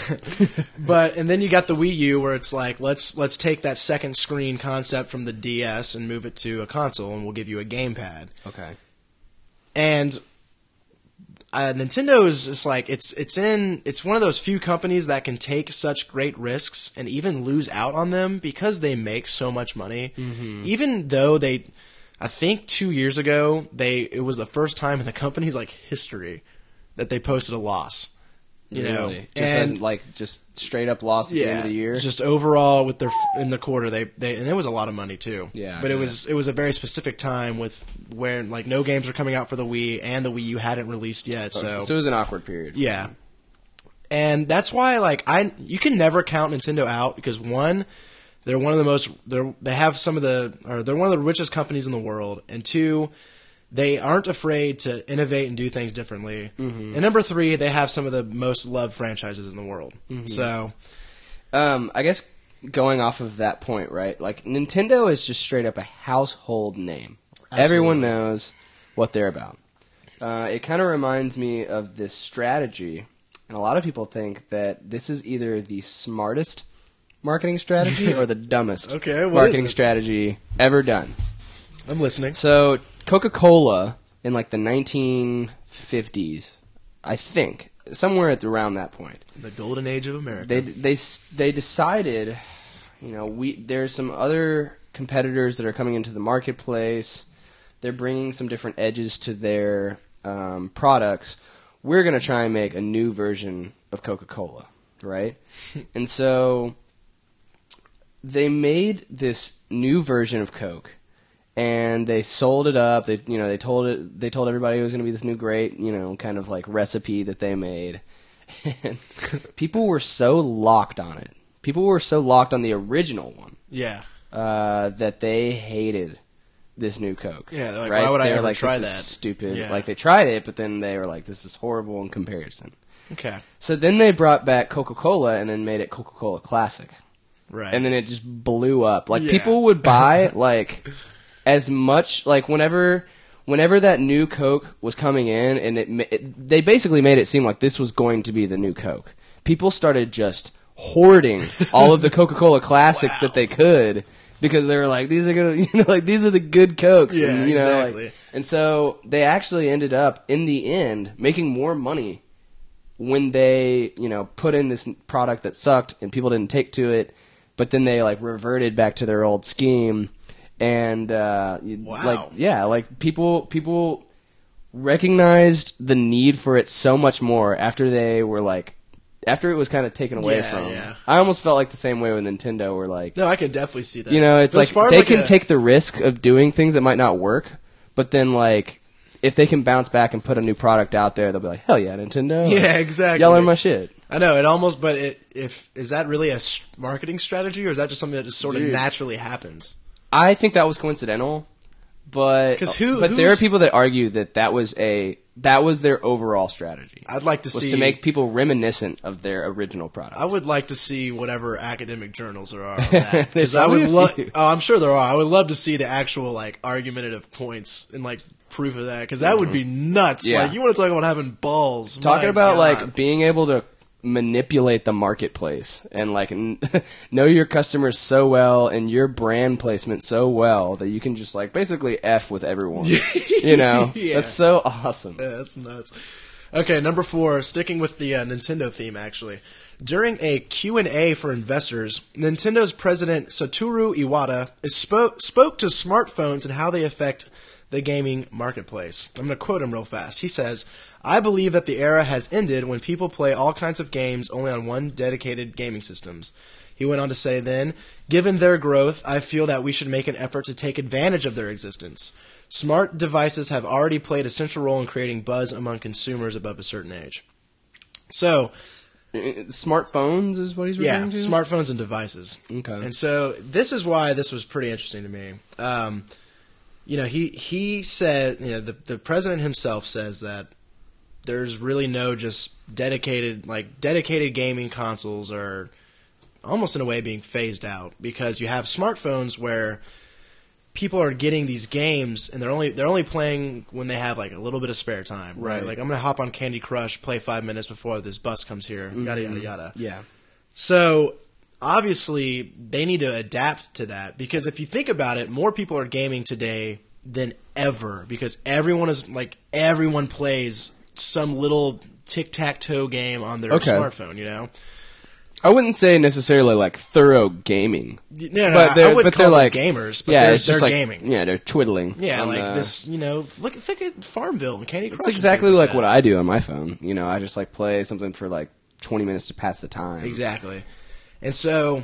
Speaker 1: but and then you got the Wii U where it's like let's let's take that second screen concept from the DS and move it to a console and we'll give you a gamepad.
Speaker 3: okay.
Speaker 1: And uh, Nintendo is just like it's it's in it's one of those few companies that can take such great risks and even lose out on them because they make so much money. Even though they, I think two years ago they it was the first time in the company's like history that they posted a loss. You know.
Speaker 3: Just
Speaker 1: and-
Speaker 3: as like just straight up loss at the end of the year.
Speaker 1: just overall with their in the quarter, they they and it was a lot of money too.
Speaker 3: Yeah,
Speaker 1: but it
Speaker 3: yeah.
Speaker 1: was it was a very specific time with where like no games were coming out for the Wii and the Wii U hadn't released yet. Oh, so,
Speaker 3: so it was an awkward period.
Speaker 1: yeah, and that's why like I you can never count Nintendo out because one. They're one of the most. They're they have some of the. Or they're one of the richest companies in the world. And two, they aren't afraid to innovate and do things differently.
Speaker 3: Mm-hmm.
Speaker 1: And number three, they have some of the most loved franchises in the world.
Speaker 3: Mm-hmm.
Speaker 1: So
Speaker 3: Um, I guess going off of that point, right? Like Nintendo is just straight up a household name. Everyone knows what they're about. Uh, it kind of reminds me of this strategy, and a lot of people think that this is either the smartest marketing strategy or the dumbest
Speaker 1: Okay,
Speaker 3: marketing strategy ever done.
Speaker 1: I'm listening.
Speaker 3: So Coca Cola in like the 1950s, I think, somewhere at around that point,
Speaker 1: The golden age of America.
Speaker 3: they they they decided, you know, we there's some other competitors that are coming into the marketplace. They're bringing some different edges to their um, products. We're gonna try and make a new version of Coca Cola, right? and so they made this new version of Coke and they sold it up. They you know they told it they told everybody it was going to be this new great you know kind of like recipe that they made. And people were so locked on it. People were so locked on the original one
Speaker 1: yeah.
Speaker 3: uh, that they hated this new Coke.
Speaker 1: Yeah, they're like,
Speaker 3: right?
Speaker 1: why would I ever
Speaker 3: like,
Speaker 1: try that?
Speaker 3: stupid.
Speaker 1: Yeah.
Speaker 3: Like they tried it, but then they were like, this is horrible in comparison.
Speaker 1: Okay.
Speaker 3: So then they brought back Coca Cola and then made it Coca Cola Classic
Speaker 1: Right.
Speaker 3: and then it just blew up. Like
Speaker 1: Yeah.
Speaker 3: people would buy like as much like whenever whenever that new Coke was coming in, and it, it they basically made it seem like this was going to be the new Coke. People started just hoarding all of the Coca Cola classics that they could because they were like these are gonna you know like these are the good Cokes.
Speaker 1: Yeah,
Speaker 3: and, you know, like-
Speaker 1: exactly.
Speaker 3: and so they actually ended up in the end making more money when they you know put in this product that sucked and people didn't take to it but then they like reverted back to their old scheme and uh
Speaker 1: Wow.
Speaker 3: like yeah like people people recognized the need for it so much more after they were like after it was kind of taken away
Speaker 1: Yeah,
Speaker 3: from
Speaker 1: yeah.
Speaker 3: i almost felt like the same way with nintendo where like
Speaker 1: no, I can definitely see that.
Speaker 3: you know it's
Speaker 1: But
Speaker 3: like
Speaker 1: far
Speaker 3: they
Speaker 1: like,
Speaker 3: can
Speaker 1: a-
Speaker 3: take the risk of doing things that might not work but then like if they can bounce back and put a new product out there they'll be like hell yeah nintendo
Speaker 1: Yeah, exactly.
Speaker 3: y'all are my shit
Speaker 1: I know it almost, but it, if is that really a marketing strategy, or is that just something that just sort of naturally happens?
Speaker 3: I think that was coincidental, but
Speaker 1: 'Cause who-
Speaker 3: but there are people that argue that that was a that was their overall strategy.
Speaker 1: I'd like to
Speaker 3: was
Speaker 1: see
Speaker 3: to make people reminiscent of their original product.
Speaker 1: I would like to see whatever academic journals there are on that.
Speaker 3: There's
Speaker 1: Because I would love. Oh, I'm sure there are. I would love to see the actual like argumentative points and like proof of that because that would be nuts.
Speaker 3: Mm-hmm. Yeah.
Speaker 1: Like you want to talk about having balls?
Speaker 3: Talking about
Speaker 1: God.
Speaker 3: like being able to manipulate the marketplace and like n- know your customers so well and your brand placement so well that you can just like basically f with everyone. you know,
Speaker 1: Yeah.
Speaker 3: that's so awesome.
Speaker 1: Yeah, that's nuts. Okay, number four, sticking with the uh, Nintendo theme, actually. During a Q&A for investors, Nintendo's president Satoru Iwata is spoke, spoke to smartphones and how they affect the gaming marketplace. I'm going to quote him real fast. He says, I believe that the era has ended when people play all kinds of games only on one dedicated gaming systems. He went on to say then, given their growth, I feel that we should make an effort to take advantage of their existence. Smart devices have already played a central role in creating buzz among consumers above a certain age. So,
Speaker 3: Smartphones is what he's
Speaker 1: yeah,
Speaker 3: referring to.
Speaker 1: smartphones and devices.
Speaker 3: Okay.
Speaker 1: And so this is why this was pretty interesting to me. Um, you know, he he said, you know, the the president himself says that there's really no just dedicated like dedicated gaming consoles are almost in a way being phased out because you have smartphones where people are getting these games and they're only they're only playing when they have like a little bit of spare time right,
Speaker 3: Right.
Speaker 1: like i'm gonna hop on candy crush play five minutes before this bus comes here yada yada mm-hmm. yada
Speaker 3: Yeah.
Speaker 1: so obviously they need to adapt to that because if you think about it, more people are gaming today than ever because everyone is like everyone plays some little tic tac toe game on their
Speaker 3: Okay.
Speaker 1: smartphone. You know,
Speaker 3: I wouldn't say necessarily like thorough gaming.
Speaker 1: no, no,
Speaker 3: But
Speaker 1: I- I
Speaker 3: they're-
Speaker 1: wouldn't
Speaker 3: but they're
Speaker 1: call them
Speaker 3: like-
Speaker 1: gamers. But
Speaker 3: yeah,
Speaker 1: they're,
Speaker 3: it's just
Speaker 1: they're
Speaker 3: like
Speaker 1: gaming.
Speaker 3: Yeah, they're twiddling.
Speaker 1: Yeah,
Speaker 3: on
Speaker 1: like
Speaker 3: the-
Speaker 1: this. You know, look, think at Farmville and Candy Crush.
Speaker 3: It's
Speaker 1: and
Speaker 3: exactly
Speaker 1: things
Speaker 3: like
Speaker 1: that.
Speaker 3: what I do on my phone. You know, I just like play something for like 20 minutes to pass the time.
Speaker 1: Exactly. And so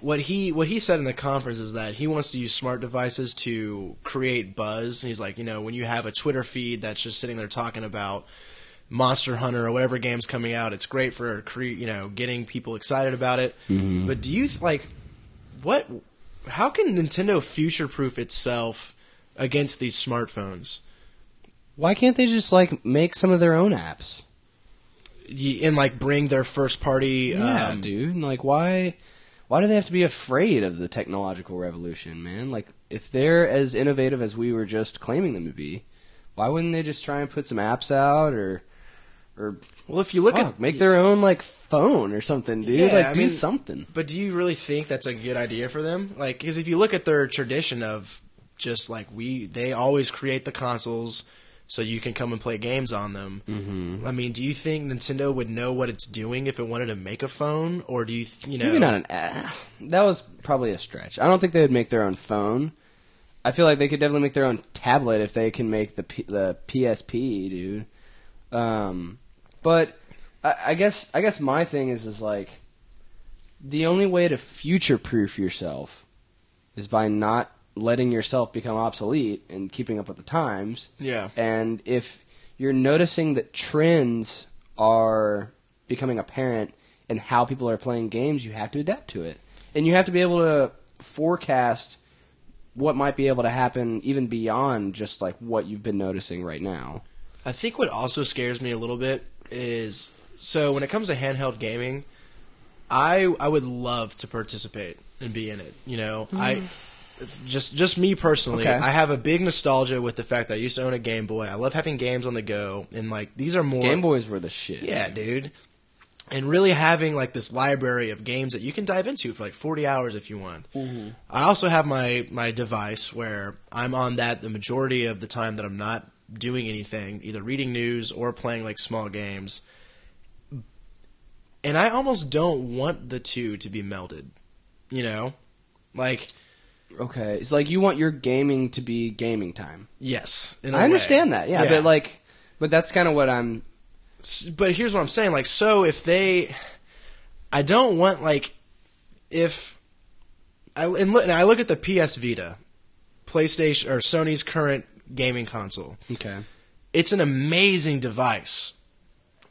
Speaker 1: what he what he said in the conference is that he wants to use smart devices to create buzz. He's like, you know, when you have a Twitter feed that's just sitting there talking about Monster Hunter or whatever game's coming out, it's great for cre- you know getting people excited about it. But do you th- like what? How can Nintendo future proof itself against these smartphones?
Speaker 3: Why can't they just like make some of their own apps?
Speaker 1: And like bring their first party,
Speaker 3: Yeah,
Speaker 1: um,
Speaker 3: dude. Like, why? Why do they have to be afraid of the technological revolution, man? Like, if they're as innovative as we were just claiming them to be, why wouldn't they just try and put some apps out or, or
Speaker 1: Well, if you look
Speaker 3: fuck,
Speaker 1: at
Speaker 3: make their own like phone or something, dude?
Speaker 1: Yeah,
Speaker 3: like,
Speaker 1: I
Speaker 3: do
Speaker 1: mean-
Speaker 3: something.
Speaker 1: But do you really think that's a good idea for them? Like, because if you look at their tradition of just like we, they always create the consoles so you can come and play games on them. Mm-hmm. I mean, do you think Nintendo would know what it's doing if it wanted to make a phone, or do you, th- you know,
Speaker 3: Maybe not an app. That was probably a stretch. I don't think they would make their own phone. I feel like they could definitely make their own tablet if they can make the P- the PSP, dude. Um, but I, I guess I guess my thing is is like the only way to future proof yourself is by not letting yourself become obsolete and keeping up with the times.
Speaker 1: yeah,
Speaker 3: And if you're noticing that trends are becoming apparent in how people are playing games, you have to adapt to it. And you have to be able to forecast what might be able to happen even beyond just like what you've been noticing right now.
Speaker 1: I think what also scares me a little bit is so when it comes to handheld gaming, I I would love to participate and be in it. You know, I mm-hmm. Just just me personally,
Speaker 3: Mm-hmm. Okay.
Speaker 1: I have a big nostalgia with the fact that I used to own a Game Boy. I love having games on the go, and like these are more
Speaker 3: Game Boys were the shit.
Speaker 1: Yeah, dude. And really having like this library of games that you can dive into for like 40 hours if you want. I also have my my device where I'm on that the majority of the time that I'm not doing anything, either reading news or playing like small games. And I almost don't want the two to be melded. You know? Like
Speaker 3: Okay. It's like you want your gaming to be gaming time.
Speaker 1: yes,
Speaker 3: I
Speaker 1: way.
Speaker 3: understand that. Yeah, but like but that's kind of what I'm
Speaker 1: but here's what I'm saying. Like, so if they, I don't want like, if I and look, and I look at the PS Vita, PlayStation or Sony's current gaming console.
Speaker 3: Okay.
Speaker 1: It's an amazing device,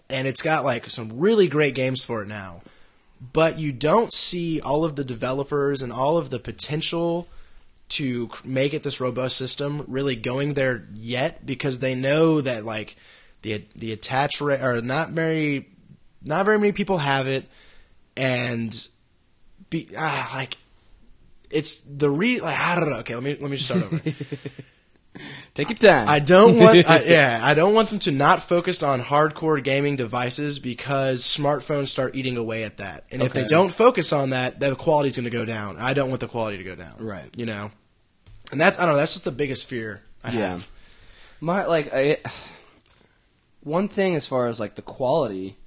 Speaker 1: and it's got like some really great games for it now. But you don't see all of the developers and all of the potential to make it this robust system really going there yet because they know that like the the attach rate or not very not very many people have it. And be ah, like it's the re like I don't know. Okay let me let me just start over
Speaker 3: Take your time.
Speaker 1: I don't want, I, yeah, I don't want them to not focus on hardcore gaming devices because smartphones start eating away at that. And if they don't focus on that, the quality's going to go down. I don't want the quality to go down.
Speaker 3: Right.
Speaker 1: You know, and that's I don't know. That's just the biggest fear I
Speaker 3: Yeah.
Speaker 1: have.
Speaker 3: My like I, one thing as far as like the quality,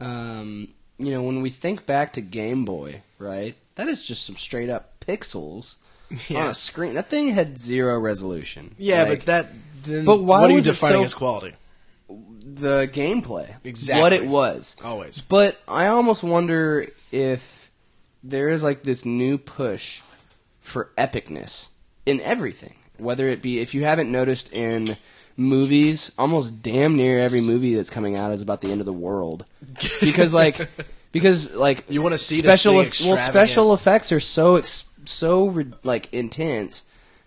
Speaker 3: um, you know, when we think back to Game Boy, right? That is just some straight up pixels on
Speaker 1: Yeah.
Speaker 3: a screen. That thing had zero resolution.
Speaker 1: Yeah,
Speaker 3: Like,
Speaker 1: but that. Then
Speaker 3: But why
Speaker 1: what are you
Speaker 3: was it
Speaker 1: defining
Speaker 3: so-
Speaker 1: as quality?
Speaker 3: the gameplay,
Speaker 1: Exactly.
Speaker 3: what it was.
Speaker 1: Always.
Speaker 3: But I almost wonder if there is like this new push for epicness in everything. Whether it be, if you haven't noticed in movies, almost damn near every movie that's coming out is about the end of the world. Because like, because like
Speaker 1: You wanna see
Speaker 3: special
Speaker 1: thing
Speaker 3: eff- well special effects are so ex- so re- like intense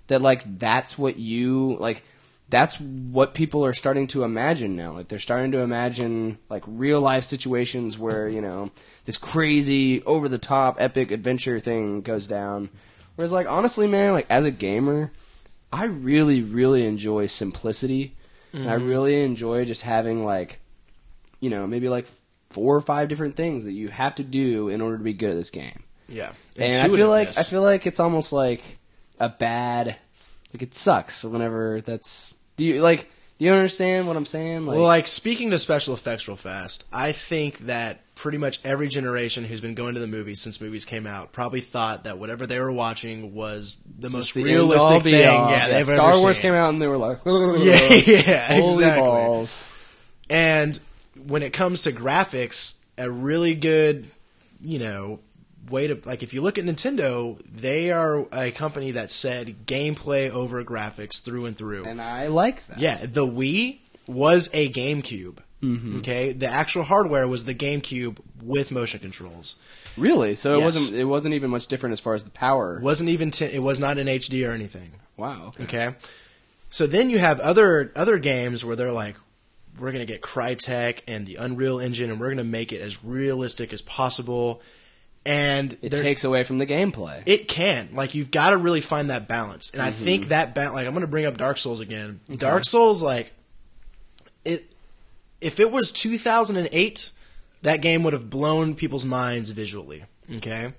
Speaker 3: that like that's what you like that's what people are starting to imagine now. Like they're starting to imagine like real life situations where you know this crazy over the top epic adventure thing goes down. Whereas like honestly man like as a gamer i really really enjoy simplicity. And i mm-hmm. really enjoy just having like you know maybe like four or five different things that you have to do in order to be good at this game
Speaker 1: Yeah.
Speaker 3: and I feel like I feel like it's almost like a bad, like it sucks whenever that's. Do you like? Do you understand what I'm saying? Like,
Speaker 1: well, like speaking to special effects real fast, I think that pretty much every generation who's been going to the movies since movies came out probably thought that whatever they were watching was the most
Speaker 3: the
Speaker 1: realistic thing. Yeah, they've
Speaker 3: Star
Speaker 1: ever
Speaker 3: Wars
Speaker 1: seen.
Speaker 3: came out and they were like,
Speaker 1: Yeah, yeah,
Speaker 3: holy
Speaker 1: exactly.
Speaker 3: balls.
Speaker 1: And when it comes to graphics, a really good, you know, way to like if you look at Nintendo, they are a company that said gameplay over graphics through and through.
Speaker 3: And I like that.
Speaker 1: Yeah, the Wii was a GameCube.
Speaker 3: Mm-hmm.
Speaker 1: Okay, the actual hardware was the GameCube with motion controls.
Speaker 3: Really? So it
Speaker 1: Yes.
Speaker 3: wasn't. It wasn't even much different as far as the power.
Speaker 1: It wasn't even t- it was not in HD or anything.
Speaker 3: Wow. Okay.
Speaker 1: Okay, so then you have other other games where they're like, we're gonna get Crytek and the Unreal Engine, and we're gonna make it as realistic as possible. And
Speaker 3: It takes away from the gameplay.
Speaker 1: It can. Like you've got to really find that balance. And I
Speaker 3: Mm-hmm.
Speaker 1: think that ba- like I'm going to bring up Dark Souls again. Dark Souls like it if it was 2008, that game would have blown people's minds visually, okay?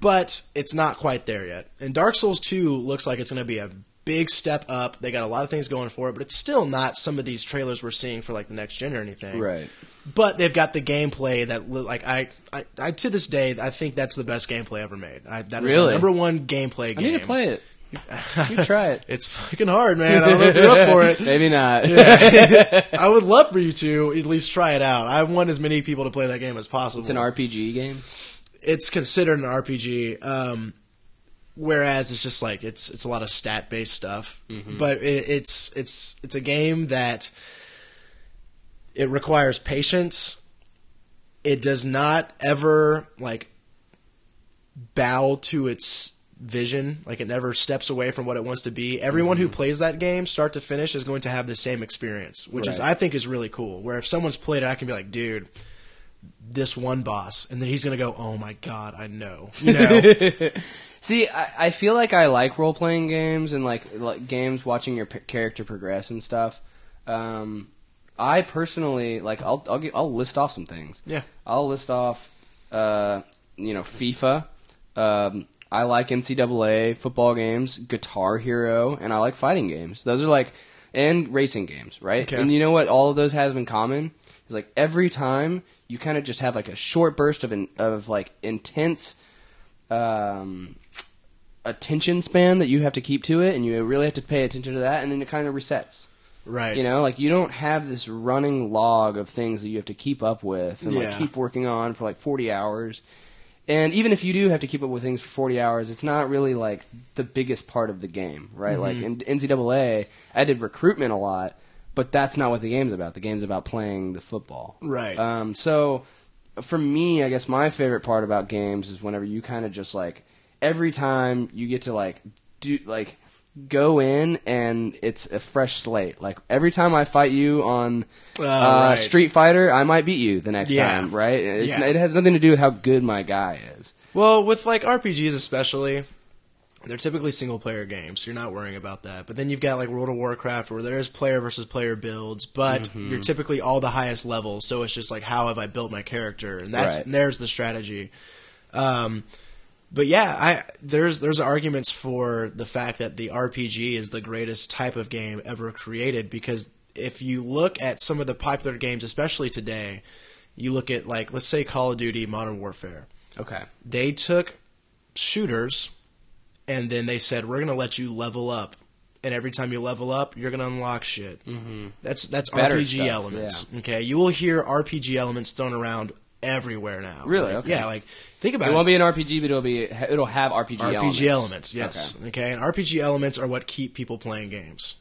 Speaker 1: But it's not quite there yet. And Dark Souls 2 looks like it's going to be a big step up. They got a lot of things going for it, but it's still not some of these trailers we're seeing for like the next gen or anything
Speaker 3: right.
Speaker 1: But they've got the gameplay that like I, I, I to this day I think that's the best gameplay ever made. I, that is
Speaker 3: Really?
Speaker 1: my number one gameplay game.
Speaker 3: I need to play it. You try it.
Speaker 1: It's fucking hard, man. I don't know if you're up for it.
Speaker 3: Maybe not.
Speaker 1: Yeah, I would love for you to at least try it out. I want as many people to play that game as possible.
Speaker 3: It's an RPG game.
Speaker 1: It's considered an RPG, um, whereas it's just like it's it's a lot of stat based stuff.
Speaker 3: Mm-hmm.
Speaker 1: But it, it's it's it's a game that it requires patience. It does not ever like bow to its vision. Like it never steps away from what it wants to be. Everyone who plays that game, start to finish, is going to have the same experience, which is I think is really cool. Where if someone's played it, I can be like, dude, this one boss, and then he's gonna go, oh my god, I know, you know.
Speaker 3: See, I, I feel like I like role playing games and like, like games watching your p- character progress and stuff. Um, I personally like I'll I'll, get, I'll list off some things.
Speaker 1: Yeah.
Speaker 3: I'll list off, uh, you know, FIFA. Um, I like NCAA football games, Guitar Hero, and I like fighting games. Those are like and racing games, right?
Speaker 1: Okay.
Speaker 3: And you know what all of those have in common is like every time you kind of just have like a short burst of in, of like intense um, attention span that you have to keep to it, and you really have to pay attention to that, and then it kind of resets.
Speaker 1: Right.
Speaker 3: You know, like you don't have this running log of things that you have to keep up with and like keep working on for like 40 hours. And even if you do have to keep up with things for 40 hours, it's not really like the biggest part of the game, right? Like in NCAA, I did recruitment a lot, but that's not what the game's about. The game's about playing the football.
Speaker 1: Right.
Speaker 3: Um, so for me, I guess my favorite part about games is whenever you kind of just like every time you get to like do like go in and it's a fresh slate. Like every time I fight you on
Speaker 1: Oh,
Speaker 3: uh,
Speaker 1: right.
Speaker 3: Street Fighter, I might beat you the next
Speaker 1: Yeah.
Speaker 3: time, right? It's,
Speaker 1: Yeah.
Speaker 3: It has nothing to do with how good my guy is.
Speaker 1: Well, with like RPGs especially, they're typically single player games. So you're not worrying about that. But then you've got like World of Warcraft where there is player versus player builds, but
Speaker 3: Mm-hmm.
Speaker 1: you're typically all the highest levels. So it's just like how have I built my character, and that's
Speaker 3: Right.
Speaker 1: there's the strategy. Um, but yeah, I there's there's arguments for the fact that the RPG is the greatest type of game ever created because if you look at some of the popular games, especially today, you look at like let's say Call of Duty Modern Warfare.
Speaker 3: Okay.
Speaker 1: they took shooters and then they said we're going to let you level up. And every time you level up you're going to unlock shit.
Speaker 3: Mm-hmm.
Speaker 1: that's that's
Speaker 3: Better
Speaker 1: rpg
Speaker 3: stuff,
Speaker 1: elements okay? You will hear rpg elements thrown around everywhere now
Speaker 3: Really?
Speaker 1: Like,
Speaker 3: Okay.
Speaker 1: yeah like think about
Speaker 3: It
Speaker 1: it,
Speaker 3: won't be an RPG, but it'll be it'll have RPG,
Speaker 1: rpg elements, yes
Speaker 3: Okay.
Speaker 1: okay. and rpg elements are what keep people playing games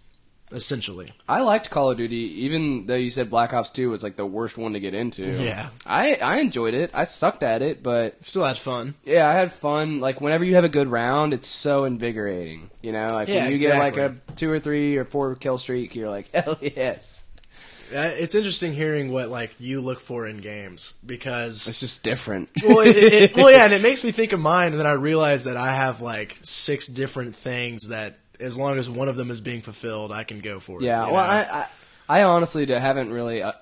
Speaker 1: essentially
Speaker 3: I liked Call of Duty, even though you said Black Ops Two was like the worst one to get into.
Speaker 1: Yeah.
Speaker 3: I I enjoyed it. I sucked at it, but
Speaker 1: still had fun
Speaker 3: yeah, I had fun. Like whenever you have a good round, it's so invigorating. You know, like
Speaker 1: Yeah,
Speaker 3: when you get like a two or three or four kill streak, you're like, hell yes.
Speaker 1: It's interesting hearing what like you look for in games because
Speaker 3: It's just different.
Speaker 1: well, it, it, well, yeah, and it makes me think of mine, and then I realize that I have like six different things that, as long as one of them is being fulfilled, I can go for it.
Speaker 3: Yeah, well. I, I, I honestly haven't really uh,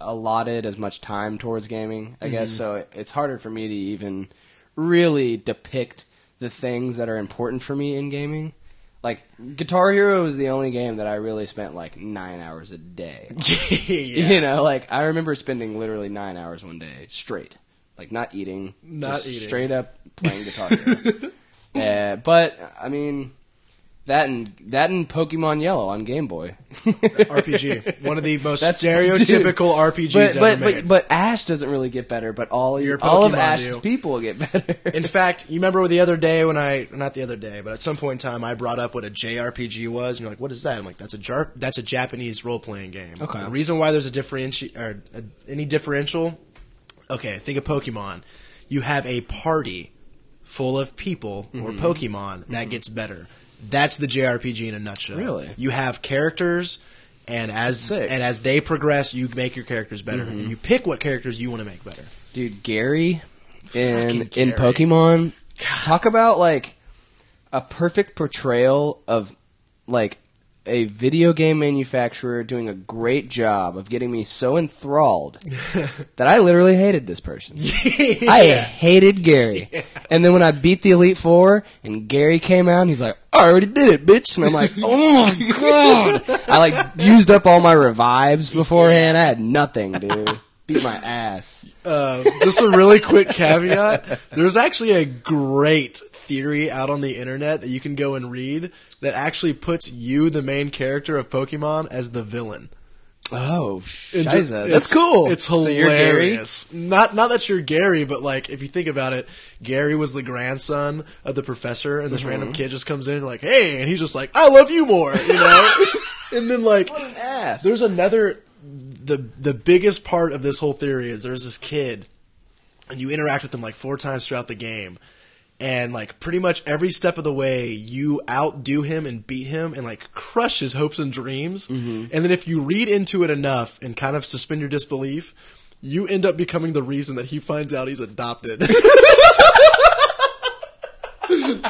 Speaker 3: allotted as much time towards gaming. I guess so. it- It's harder for me to even really depict the things that are important for me in gaming. Like Guitar Hero was the only game that I really spent like nine hours a day.
Speaker 1: yeah.
Speaker 3: You know, like I remember spending literally nine hours one day straight, like not eating,
Speaker 1: Not
Speaker 3: just
Speaker 1: eating.
Speaker 3: straight up playing Guitar Hero. uh, but I mean, that and that and Pokemon Yellow on Game Boy.
Speaker 1: RPG, one of the most
Speaker 3: That's-
Speaker 1: stereotypical RPGs
Speaker 3: but
Speaker 1: ever
Speaker 3: but,
Speaker 1: made.
Speaker 3: but but Ash doesn't really get better, but all
Speaker 1: Your
Speaker 3: all of Ash's
Speaker 1: do.
Speaker 3: people get better.
Speaker 1: in fact, you remember the other day when I not the other day, but at some point in time, I brought up what a JRPG was, and you're like, "What is that?" I'm like, "That's a jar- that's a Japanese role playing game."
Speaker 3: Okay.
Speaker 1: The reason why there's a differenti- or a, any differential, okay, think of Pokemon. You have a party full of people or
Speaker 3: Mm-hmm.
Speaker 1: Pokemon that gets better. That's the JRPG in a nutshell.
Speaker 3: Really?
Speaker 1: You have characters. And as
Speaker 3: Sick. Mm-hmm.
Speaker 1: and as they progress, you make your characters better, and you pick what characters you want to make better.
Speaker 3: Dude, Gary in
Speaker 1: Fucking
Speaker 3: in
Speaker 1: Gary.
Speaker 3: Pokemon, talk about like a perfect portrayal of like a video game manufacturer doing a great job of getting me so enthralled that I literally hated this person. I hated Gary. And then when I beat the Elite Four and Gary came out and he's like, I already did it, bitch. And I'm like, oh my god. I like used up all my revives beforehand. I had nothing, dude. Beat my ass.
Speaker 1: Uh, just a really quick caveat. There's actually a great theory out on the internet that you can go and read that actually puts you, the main character of Pokemon, as the villain.
Speaker 3: Oh,
Speaker 1: just-
Speaker 3: That's
Speaker 1: it's-
Speaker 3: cool.
Speaker 1: It's
Speaker 3: So you're Gary?
Speaker 1: hilarious. Not not that you're Gary, but like if you think about it, Gary was the grandson of the professor, and this
Speaker 3: Mm-hmm.
Speaker 1: random kid just comes in like, "Hey," and he's just like, "I love you more," you know. and then like,
Speaker 3: What an ass.
Speaker 1: there's another the the biggest part of this whole theory is there's this kid and you interact with him like four times throughout the game and like pretty much every step of the way you outdo him and beat him and like crush his hopes and dreams
Speaker 3: Mm-hmm.
Speaker 1: and then if you read into it enough and kind of suspend your disbelief you end up becoming the reason that he finds out he's adopted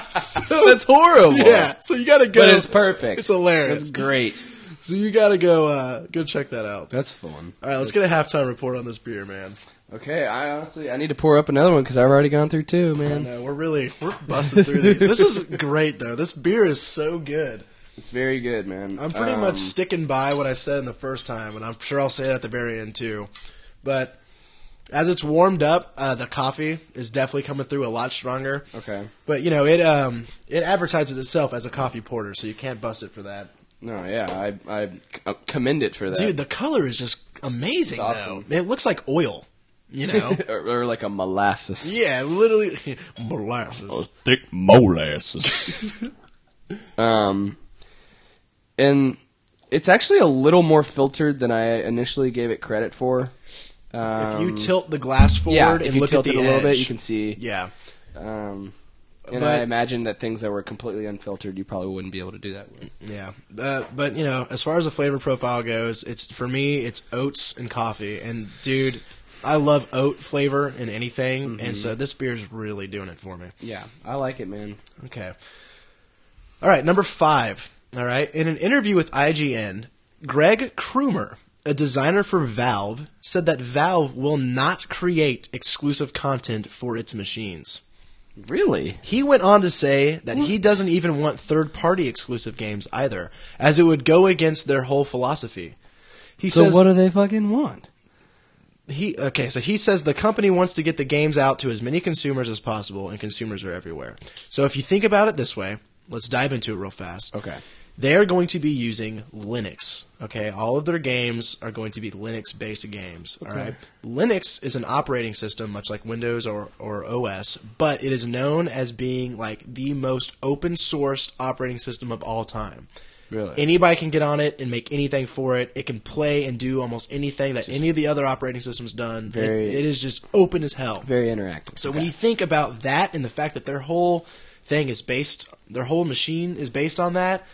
Speaker 1: so
Speaker 3: That's horrible.
Speaker 1: yeah so you gotta go
Speaker 3: But it's perfect.
Speaker 1: it's hilarious
Speaker 3: That's great.
Speaker 1: so you gotta go uh go check that out
Speaker 3: That's fun.
Speaker 1: all right, let's get a halftime report on this beer, man.
Speaker 3: Okay, I honestly I need to pour up another one because I've already gone through two, man.
Speaker 1: No, we're really we're busting through these. This is great though. This beer is so good.
Speaker 3: It's very good, man.
Speaker 1: I'm pretty
Speaker 3: Um,
Speaker 1: much sticking by what I said in the first time, and I'm sure I'll say it at the very end too. But as it's warmed up, uh, the coffee is definitely coming through a lot stronger.
Speaker 3: okay.
Speaker 1: But you know, it um it advertises itself as a coffee porter, so you can't bust it for that.
Speaker 3: No, yeah, I commend it for that.
Speaker 1: Dude, the color is just amazing.
Speaker 3: It's awesome.
Speaker 1: Though. It looks like oil. You know.
Speaker 3: or, or like a molasses.
Speaker 1: yeah, literally molasses.
Speaker 4: thick molasses.
Speaker 3: Um, and it's actually a little more filtered than I initially gave it credit for. Um,
Speaker 1: If you tilt the glass forward
Speaker 3: yeah,
Speaker 1: and
Speaker 3: if you
Speaker 1: look
Speaker 3: tilt
Speaker 1: at
Speaker 3: it
Speaker 1: the
Speaker 3: a little bit, you can see.
Speaker 1: Yeah.
Speaker 3: Um, And
Speaker 1: But-
Speaker 3: I imagine that things that were completely unfiltered, you probably wouldn't be able to do that with.
Speaker 1: Yeah, uh, but you know, as far as the flavor profile goes, it's for me, it's oats and coffee. And dude, I love oat flavor in anything, and mm-hmm. so this beer is really doing it for me.
Speaker 3: Yeah, I like it, man.
Speaker 1: Okay. All right, number five. All right, in an interview with IGN, Greg Coomer, a designer for Valve, said that Valve will not create exclusive content for its machines.
Speaker 3: Really?
Speaker 1: He went on to say that he doesn't even want third party exclusive games either, as it would go against their whole philosophy. He
Speaker 3: So
Speaker 1: says
Speaker 3: what do they fucking want?
Speaker 1: He okay, so he says the company wants to get the games out to as many consumers as possible and consumers are everywhere. So if you think about it this way, let's dive into it real fast.
Speaker 3: Okay.
Speaker 1: They're going to be using Linux. Okay, all of their games are going to be Linux-based games. All right, Linux is an operating system, much like Windows or, or OS, but it is known as being like the most open-sourced operating system of all time.
Speaker 3: Really?
Speaker 1: Anybody can get on it and make anything for it. It can play and do almost anything that any of the other operating systems done. It-
Speaker 3: Very-
Speaker 1: it is just open as hell.
Speaker 3: Very interactive.
Speaker 1: So when you think about that and the fact that their whole thing is based, their whole machine is based on that,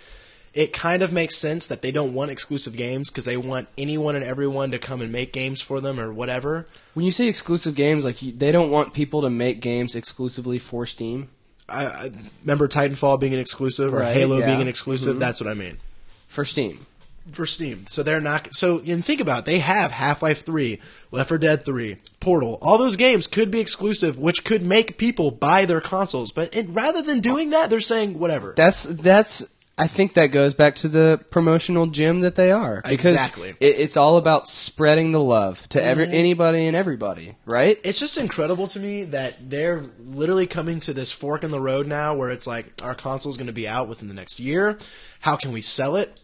Speaker 1: it kind of makes sense that they don't want exclusive games because they want anyone and everyone to come and make games for them or whatever.
Speaker 3: when you say exclusive games, like you, they don't want people to make games exclusively for Steam.
Speaker 1: I, I remember Titanfall being an exclusive or
Speaker 3: Right,
Speaker 1: Halo
Speaker 3: yeah.
Speaker 1: being an exclusive.
Speaker 3: Mhm.
Speaker 1: That's what I mean.
Speaker 3: For Steam.
Speaker 1: for Steam. So they're not. So and think about it. They have Half Life Three, Left 4 Dead Three, Portal. All those games could be exclusive, which could make people buy their consoles. But it, rather than doing that, they're saying whatever.
Speaker 3: That's that's. I think that goes back to the promotional gym that they are because
Speaker 1: Exactly.
Speaker 3: it, it's all about spreading the love to every mm-hmm. anybody and everybody, right?
Speaker 1: it's just incredible to me that they're literally coming to this fork in the road now, where it's like our console's going to be out within the next year. How can we sell it?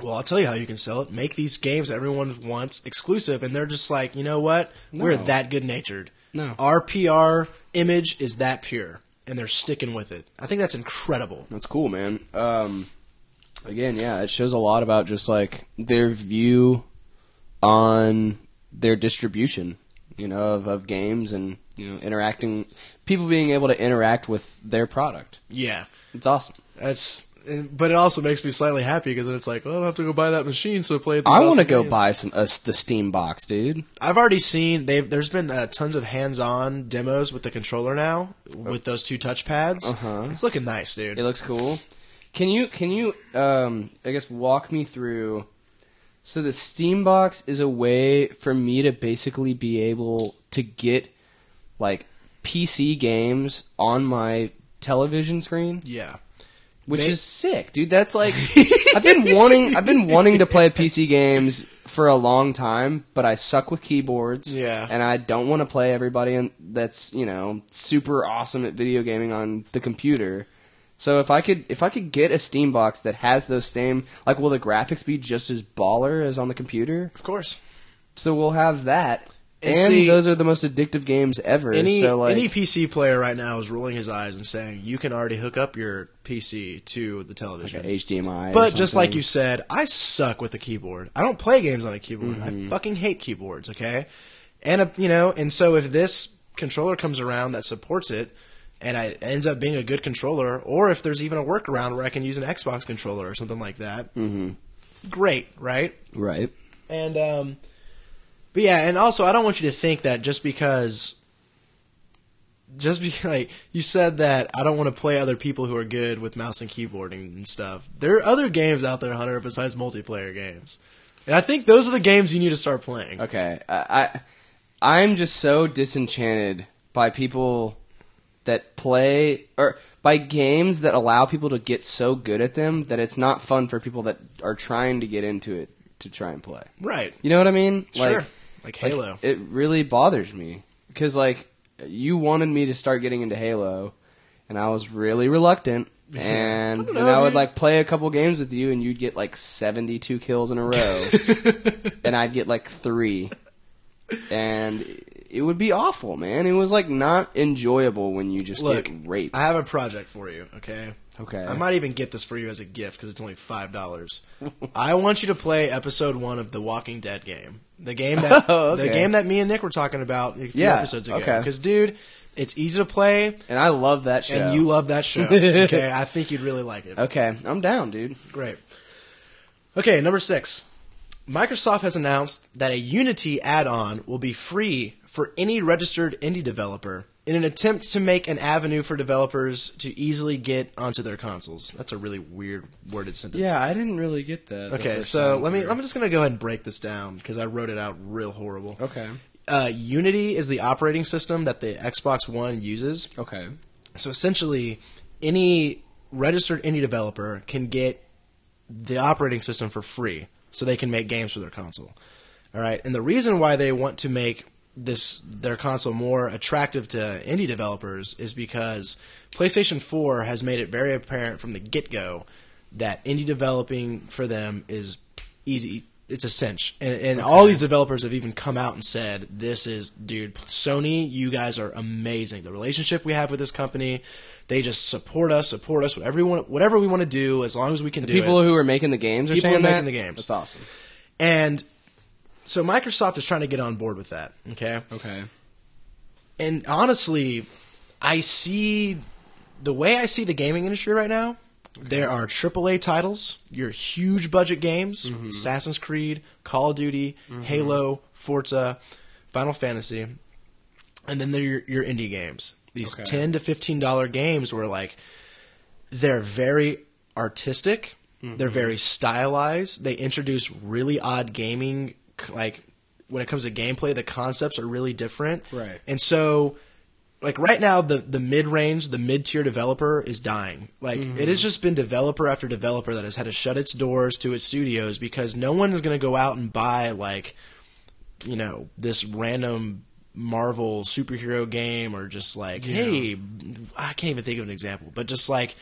Speaker 1: Well, I'll tell you how you can sell it. Make these games everyone wants exclusive, and they're just like, you know what? We're that good natured.
Speaker 3: No.
Speaker 1: Our PR image is that pure, and they're sticking with it. I think that's incredible.
Speaker 3: That's cool, man. Um, again, yeah, it shows a lot about just like their view on their distribution, you know, of, of games and you know interacting, people being able to interact with their product.
Speaker 1: Yeah,
Speaker 3: It's awesome.
Speaker 1: that's. And, but it also makes me slightly happy because then it's like, well, I don't have to go buy that machine, so play. These
Speaker 3: I want to go
Speaker 1: games.
Speaker 3: buy some uh, the Steam box, dude.
Speaker 1: I've already seen they've there's been uh, tons of hands-on demos with the controller now with those two touchpads.
Speaker 3: Uh-huh.
Speaker 1: It's looking nice, dude.
Speaker 3: It looks cool. Can you can you um I guess walk me through so the Steam box is a way for me to basically be able to get like PC games on my television screen,
Speaker 1: yeah,
Speaker 3: which is sick, dude. That's like I've been wanting I've been wanting to play PC games for a long time, but I suck with keyboards.
Speaker 1: Yeah.
Speaker 3: And I don't want to play everybody in, that's, you know, super awesome at video gaming on the computer. So if I could if I could get a Steam box that has those same like will the graphics be just as baller as on the computer?
Speaker 1: of course.
Speaker 3: So we'll have that.
Speaker 1: And see-
Speaker 3: those are the most addictive games ever.
Speaker 1: Any
Speaker 3: so like
Speaker 1: any PC player right now is rolling his eyes and saying you can already hook up your PC to the television.
Speaker 3: like a HDMI.
Speaker 1: But just like you said, I suck with the keyboard. I don't play games on a keyboard.
Speaker 3: Mm-hmm.
Speaker 1: I fucking hate keyboards. Okay, and uh, you know, and so if this controller comes around that supports it, and it ends up being a good controller, or if there's even a workaround where I can use an Xbox controller or something like that,
Speaker 3: Mhm.
Speaker 1: great, right?
Speaker 3: Right.
Speaker 1: And um, but yeah, and also I don't want you to think that just because. Just because like you said that I don't want to play other people who are good with mouse and keyboard and, and stuff. There are other games out there, Hunter, besides multiplayer games, and I think those are the games you need to start playing.
Speaker 3: Okay, I, I I'm just so disenchanted by people that play or by games that allow people to get so good at them that it's not fun for people that are trying to get into it to try and play.
Speaker 1: Right?
Speaker 3: You know what I mean?
Speaker 1: Sure.
Speaker 3: Like,
Speaker 1: Like
Speaker 3: like,
Speaker 1: Halo.
Speaker 3: it really bothers me because like you wanted me to start getting into Halo, and I was really reluctant. And
Speaker 1: I don't
Speaker 3: then I would
Speaker 1: dude.
Speaker 3: like play a couple games with you, and you'd get like seventy-two kills in a row, and I'd get like three, and it would be awful, man. It was like not enjoyable when you just
Speaker 1: Look,
Speaker 3: get raped.
Speaker 1: I have a project for you. Okay.
Speaker 3: okay,
Speaker 1: I might even get this for you as a gift because it's only five dollars. I want you to play episode one of the Walking Dead game, the game that
Speaker 3: Oh,
Speaker 1: the game that me and Nick were talking about a few
Speaker 3: Yeah,
Speaker 1: episodes ago.
Speaker 3: okay.
Speaker 1: Because dude, It's easy to play,
Speaker 3: and I love that show.
Speaker 1: and you love that show. okay, I think you'd really like it.
Speaker 3: Okay, I'm down, dude.
Speaker 1: Great. Okay, number six. Microsoft has announced that a Unity add-on will be free for any registered indie developer in an attempt to make an avenue for developers to easily get onto their consoles. That's a really weird worded sentence.
Speaker 3: Yeah, I didn't really get that.
Speaker 1: Okay, so let me. I'm just gonna go ahead and break this down because I wrote it out real horrible.
Speaker 3: Okay.
Speaker 1: Uh, Unity is the operating system that the Xbox One uses.
Speaker 3: Okay.
Speaker 1: So essentially, any registered indie developer can get the operating system for free, so they can make games for their console. All right, and the reason why they want to make this their console more attractive to indie developers is because PlayStation 4 has made it very apparent from the get go that indie developing for them is easy. It's a cinch, and, and all these developers have even come out and said, "This is, dude, Sony. You guys are amazing. The relationship we have with this company, they just support us, support us. Whatever we want, whatever we want to do, as long as we can do
Speaker 3: People
Speaker 1: it."
Speaker 3: who are making the games are
Speaker 1: People
Speaker 3: saying
Speaker 1: are making
Speaker 3: that?
Speaker 1: the games.
Speaker 3: That's awesome.
Speaker 1: And so Microsoft is trying to get on board with that. Okay,
Speaker 3: Okay.
Speaker 1: and honestly, I see the way I see the gaming industry right now. There are AAA titles, your huge budget games,
Speaker 3: Mm-hmm.
Speaker 1: Assassin's Creed, Call of Duty, Halo, Forza, Final Fantasy, and then there are your, your indie games. These
Speaker 3: Okay.
Speaker 1: ten to fifteen dollar games where like they're very artistic,
Speaker 3: Mm-hmm.
Speaker 1: they're very stylized. They introduce really odd gaming like when it comes to gameplay, the concepts are really different.
Speaker 3: Right.
Speaker 1: And so like right now the the mid range, the mid tier developer is dying. Like
Speaker 3: Mm-hmm.
Speaker 1: it has just been developer after developer that has had to shut its doors to its studios because no one is going to go out and buy like you know this random Marvel superhero game or just like hey I can't even think of an example, but just like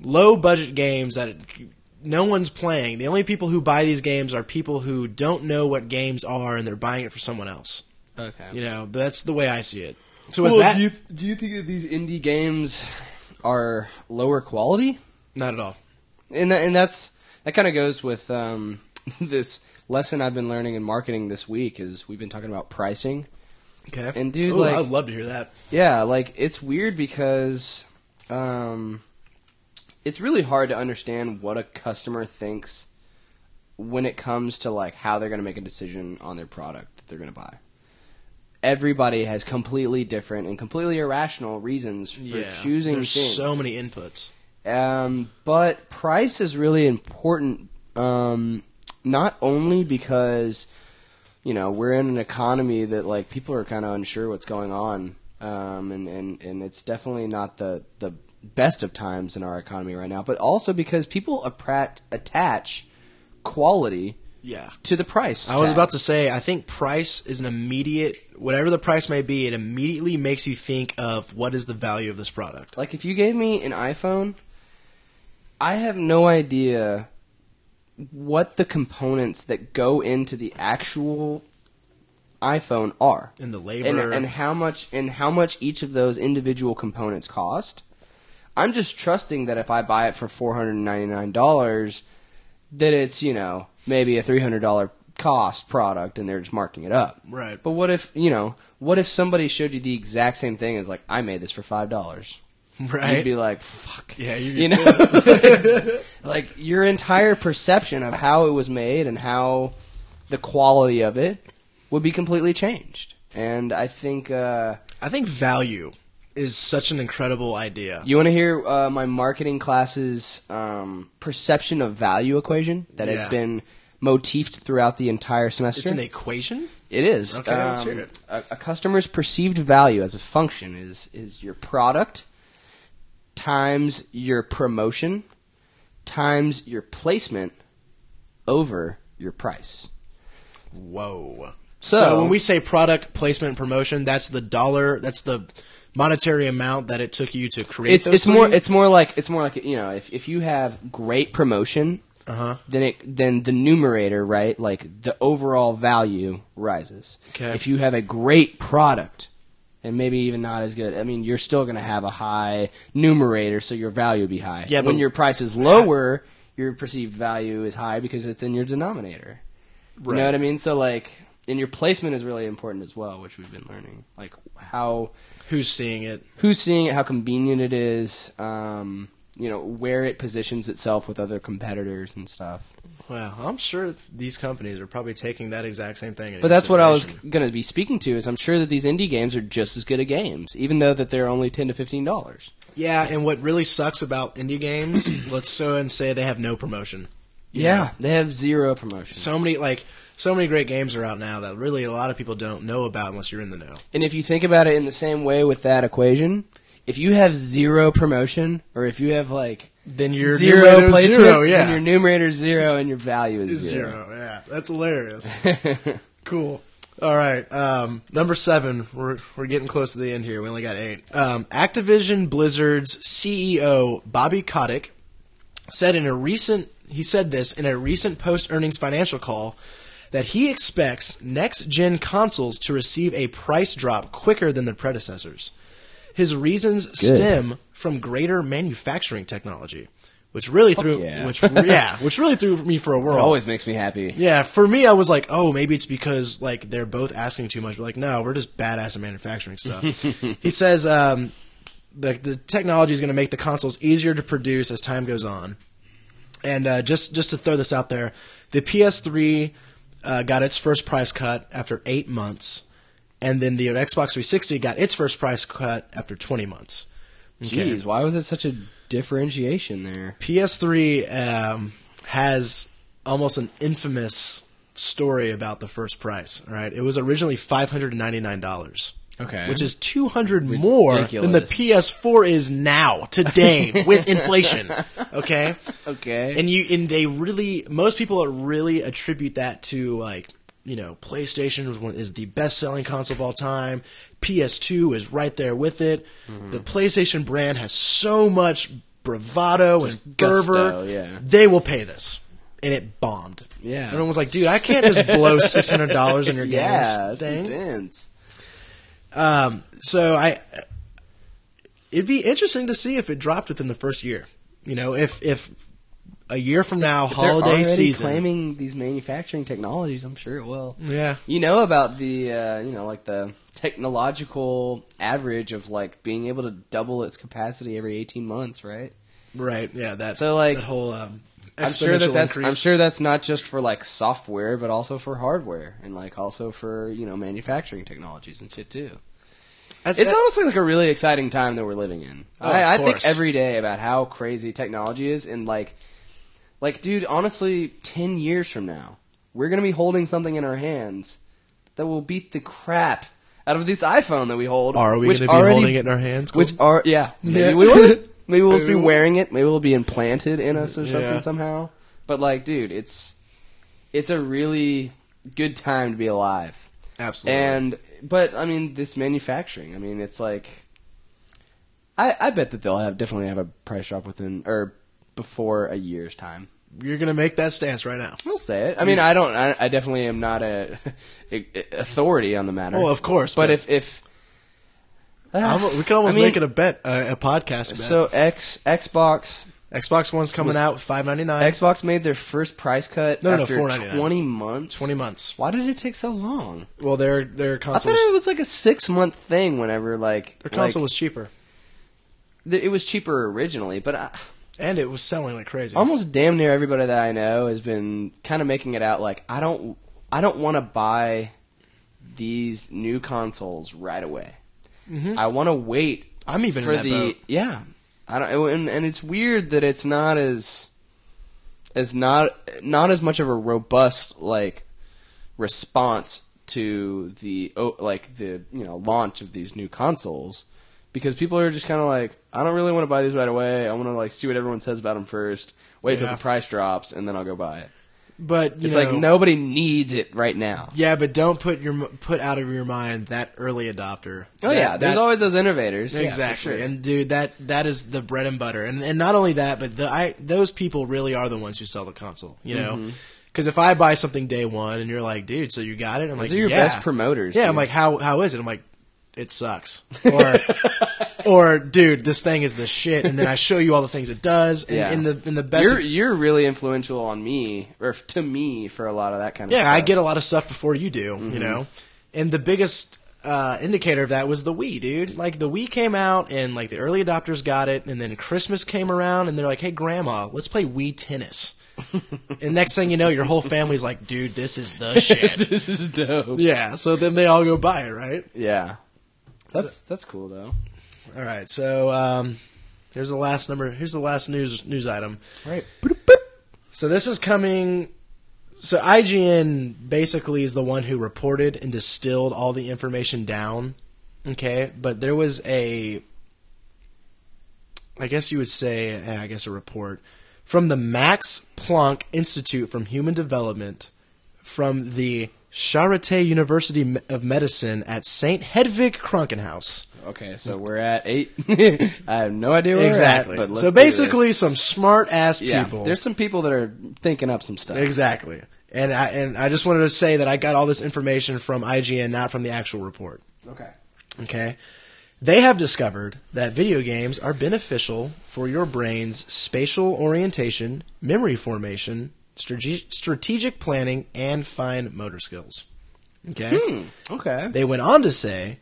Speaker 1: low budget games that no one's playing. The only people who buy these games are people who don't know what games are and they're buying it for someone else.
Speaker 3: Okay.
Speaker 1: You know, that's the way I see it. So is
Speaker 3: Well,
Speaker 1: that
Speaker 3: do you do you think that these indie games are lower quality?
Speaker 1: not at all?
Speaker 3: And that, and that's that kind of goes with um, this lesson I've been learning in marketing this week is we've been talking about pricing.
Speaker 1: Okay.
Speaker 3: And dude,
Speaker 1: Ooh,
Speaker 3: like-
Speaker 1: I'd love to hear that.
Speaker 3: Yeah, like it's weird because um, it's really hard to understand what a customer thinks when it comes to like how they're going to make a decision on their product that they're going to buy. Everybody has completely different and completely irrational reasons for
Speaker 1: Yeah.
Speaker 3: choosing
Speaker 1: There's
Speaker 3: things.
Speaker 1: so many inputs.
Speaker 3: Um, but price is really important, um, not only because you know we're in an economy that like people are kind of unsure what's going on, um, and, and and it's definitely not the the best of times in our economy right now, but also because people apprat- attach quality
Speaker 1: Yeah.
Speaker 3: to the price.
Speaker 1: I was
Speaker 3: tag.
Speaker 1: about to say, I think price is an immediate, whatever the price may be, it immediately makes you think of what is the value of this product.
Speaker 3: Like if you gave me an iPhone, I have no idea what the components that go into the actual iPhone are.
Speaker 1: And the
Speaker 3: And,
Speaker 1: labor.
Speaker 3: and how much and how much each of those individual components cost. I'm just trusting that if I buy it for four hundred and ninety nine dollars, that it's, you know, maybe a three hundred dollar cost product and they're just marking it up.
Speaker 1: right.
Speaker 3: But what if you know, what if somebody showed you the exact same thing as like, I made this for five dollars?
Speaker 1: Right.
Speaker 3: You'd be like, fuck.
Speaker 1: yeah, you,
Speaker 3: You know? like your entire perception of how it was made and how the quality of it would be completely changed. And I think uh,
Speaker 1: I think value is such an incredible idea.
Speaker 3: you want to hear uh, my marketing class's um, perception of value equation that
Speaker 1: Yeah.
Speaker 3: has been motifed throughout the entire semester.
Speaker 1: It's an equation?
Speaker 3: It is.
Speaker 1: Okay, let's hear
Speaker 3: Um,
Speaker 1: it.
Speaker 3: A, a customer's perceived value as a function is is your product times your promotion times your placement over your price.
Speaker 1: Whoa.
Speaker 3: So-
Speaker 1: So, when we say product placement promotion, that's the dollar, that's the monetary amount that it took you to create
Speaker 3: It's it's more it's more like it's more like you know if if you have great promotion
Speaker 1: Uh-huh.
Speaker 3: then it then the numerator right like the overall value rises.
Speaker 1: Okay.
Speaker 3: If you have a great product and maybe even not as good, I mean you're still going to have a high numerator, so your value will be high.
Speaker 1: Yeah,
Speaker 3: when your price is lower, your perceived value is high because it's in your denominator. You know what I mean? So like, and your placement is really important as well, which we've been learning. Like how
Speaker 1: Who's seeing it?
Speaker 3: who's seeing it, how convenient it is, um, you know, where it positions itself with other competitors and stuff.
Speaker 1: Well, I'm sure these companies are probably taking that exact same thing.
Speaker 3: But that's what I was going to be speaking to. Is I'm sure that these indie games are just as good at games, even though that they're only ten to fifteen dollars.
Speaker 1: Yeah, and what really sucks about indie games, let's so and say they have no promotion. Yeah, know?
Speaker 3: they have zero promotion.
Speaker 1: so many like so many great games are out now that really a lot of people don't know about unless you're in the know.
Speaker 3: And if you think about it in the same way with that equation, if you have zero promotion, or if you have like
Speaker 1: Then your
Speaker 3: zero placement,
Speaker 1: zero, yeah,
Speaker 3: your numerator is zero, and your value is
Speaker 1: is
Speaker 3: zero.
Speaker 1: zero. Yeah, that's hilarious. cool. All right, um, number seven. We're we're getting close to the end here. We only got eight. Um, Activision Blizzard's CEO Bobby Kotick said in a recent he said this in a recent post earnings financial call that he expects next gen consoles to receive a price drop quicker than their predecessors. His reasons stem from greater manufacturing technology, which really threw
Speaker 3: yeah.
Speaker 1: which yeah, which really threw me for a
Speaker 3: It always makes me happy.
Speaker 1: Yeah, for me, I was like, oh, maybe it's because like they're both asking too much. But like, no, we're just badass at manufacturing stuff. he says um, the the technology is going to make the consoles easier to produce as time goes on. And uh, just just to throw this out there, the PS3 uh, got its first price cut after eight months, and then the Xbox 360 got its first price cut after 20 months. Okay.
Speaker 3: Jeez, why was it such a differentiation there?
Speaker 1: PS3 um, has almost an infamous story about the first price. Right, it was originally five hundred ninety nine dollars,
Speaker 3: Okay.
Speaker 1: which is two hundred more than the PS4 is now today with inflation. Okay,
Speaker 3: okay.
Speaker 1: and you and they really most people really attribute that to like you know PlayStation is, one, is the best selling console of all time. PS2 is right there with it.
Speaker 3: Mm-hmm.
Speaker 1: The PlayStation brand has so much bravado and
Speaker 3: gusto,
Speaker 1: fervor.
Speaker 3: yeah.
Speaker 1: They will pay this, and it bombed.
Speaker 3: Yeah.
Speaker 1: everyone was like, "Dude, I can't just blow six hundred dollars on your games."
Speaker 3: yeah, it's
Speaker 1: thing."
Speaker 3: intense.
Speaker 1: Um, so I, it'd be interesting to see if it dropped within the first year. You know, if if a year from now,
Speaker 3: They're
Speaker 1: holiday
Speaker 3: already
Speaker 1: season,
Speaker 3: claiming these manufacturing technologies. I'm sure it will.
Speaker 1: yeah,
Speaker 3: You know about the uh, you know like the technological average of like being able to double its capacity every 18 months, right?
Speaker 1: right, yeah, that
Speaker 3: So, like,
Speaker 1: that whole um,
Speaker 3: I'm sure that that's
Speaker 1: increase.
Speaker 3: I'm sure that's not just for like software, but also for hardware and like also for you know manufacturing technologies and shit too.
Speaker 1: That's-
Speaker 3: It's
Speaker 1: that-
Speaker 3: honestly like a really exciting time that we're living in.
Speaker 1: Oh,
Speaker 3: I, I think every day about how crazy technology is, and like, like, dude, honestly, ten years from now, we're gonna be holding something in our hands that will beat the crap out of this iPhone that we hold.
Speaker 1: are we
Speaker 3: which
Speaker 1: going to be
Speaker 3: already-
Speaker 1: holding it in our hands?
Speaker 3: Which are yeah, maybe
Speaker 1: Yeah.
Speaker 3: we will. Maybe we'll just be wearing it. Maybe we'll be implanted in us or something
Speaker 1: Yeah.
Speaker 3: somehow. But like, dude, it's it's a really good time to be alive.
Speaker 1: absolutely,
Speaker 3: And but I mean, this manufacturing. I mean, it's like I I bet that they'll have definitely have a price drop within or before a year's time.
Speaker 1: you're going to make that stance right now.
Speaker 3: We'll say it. I mean, I don't. I, I definitely am not a, a authority on the matter.
Speaker 1: Well, of course,
Speaker 3: but
Speaker 1: but-
Speaker 3: if if
Speaker 1: I'm- we could almost
Speaker 3: I mean-
Speaker 1: make it a bet, uh, a podcast bet.
Speaker 3: so X Xbox
Speaker 1: Xbox One's coming
Speaker 3: was-
Speaker 1: out five ninety nine.
Speaker 3: Xbox made their first price cut
Speaker 1: No, no, no,
Speaker 3: after
Speaker 1: $4.99.
Speaker 3: 20 months.
Speaker 1: twenty months.
Speaker 3: Why did it take so long?
Speaker 1: Well, their their console.
Speaker 3: I
Speaker 1: console
Speaker 3: thought it
Speaker 1: was,
Speaker 3: was like a six month thing. Whenever like
Speaker 1: their console
Speaker 3: like,
Speaker 1: was cheaper,
Speaker 3: th- it was cheaper originally, but I,
Speaker 1: and it was selling like crazy.
Speaker 3: almost damn near everybody that I know has been kind of making it out like I don't I don't want to buy these new consoles right away.
Speaker 1: Mhm.
Speaker 3: I want to wait
Speaker 1: I'm even
Speaker 3: for
Speaker 1: in that
Speaker 3: the
Speaker 1: boat.
Speaker 3: yeah. I don't and, and it's weird that it's not as as not not as much of a robust like response to the like the you know launch of these new consoles because people are just kind of like I don't really want to buy these right away. I want to like see what everyone says about them first. Wait till the price drops and then I'll go buy it.
Speaker 1: But you
Speaker 3: It's
Speaker 1: know,
Speaker 3: like nobody needs it right now.
Speaker 1: Yeah, but don't put your put out of your mind that early adopter.
Speaker 3: Oh
Speaker 1: That-
Speaker 3: yeah, there's always those innovators. Yeah,
Speaker 1: exactly.
Speaker 3: sure.
Speaker 1: And dude, that that is the bread and butter. And and not only that, but the I those people really are the ones who sell the console. You know.
Speaker 3: Mm-hmm.
Speaker 1: Because if I buy something day one and you're like, dude, so you got it? I'm
Speaker 3: Those
Speaker 1: like,
Speaker 3: are your
Speaker 1: yeah.
Speaker 3: best promoters.
Speaker 1: Yeah, I'm like, how how is it? I'm like, it sucks. Or, or dude, this thing is the shit. And then I show you all the things it does. And
Speaker 3: Yeah.
Speaker 1: in the in the best,
Speaker 3: you're you're really influential on me or to me for a lot of that kind of
Speaker 1: yeah,
Speaker 3: stuff.
Speaker 1: I get a lot of stuff before you do.
Speaker 3: Mm-hmm.
Speaker 1: You know, and the biggest uh, indicator of that was the Wii, dude. Like the Wii came out and like the early adopters got it, and then Christmas came around and they're like, "Hey, Grandma, let's play Wii tennis." and next thing you know, your whole family's like, "Dude, this is the shit."
Speaker 3: this is dope.
Speaker 1: yeah. So then they all go buy it, right?
Speaker 3: Yeah. That's that's cool though.
Speaker 1: All right. So um, here's the last number. Here's the last news news item.
Speaker 3: Right.
Speaker 1: So this is coming. So IGN basically is the one who reported and distilled all the information down. Okay, but there was a, I guess you would say, eh, I guess a report from the Max Planck Institute from Human Development, from the Charité University of Medicine at Saint Hedwig Krankenhaus.
Speaker 3: Okay, so we're at eight. I have no idea where
Speaker 1: Exactly.
Speaker 3: we're at, but let's
Speaker 1: so basically, some smart ass
Speaker 3: yeah.
Speaker 1: people.
Speaker 3: There's some people that are thinking up some stuff.
Speaker 1: Exactly. And I and I just wanted to say that I got all this information from IGN, not from the actual report.
Speaker 3: Okay.
Speaker 1: Okay. They have discovered that video games are beneficial for your brain's spatial orientation, memory formation, strate- strategic planning, and fine motor skills. Okay.
Speaker 3: Hmm. Okay.
Speaker 1: They went on to say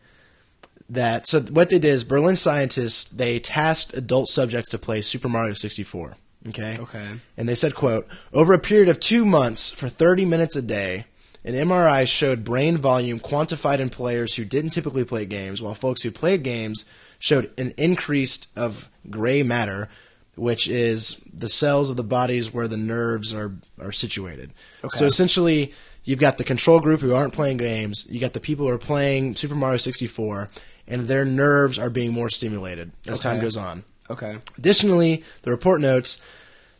Speaker 1: that so what they did is Berlin scientists they tasked adult subjects to play Super Mario 64. Okay.
Speaker 3: Okay.
Speaker 1: And they said, quote, over a period of two months for 30 minutes a day, an MRI showed brain volume quantified in players who didn't typically play games, while folks who played games showed an increase of gray matter, which is the cells of the bodies where the nerves are, are situated.
Speaker 3: Okay.
Speaker 1: So essentially, you've got the control group who aren't playing games, you got the people who are playing Super Mario 64, and their nerves are being more stimulated as time goes on.
Speaker 3: Okay.
Speaker 1: Additionally, the report notes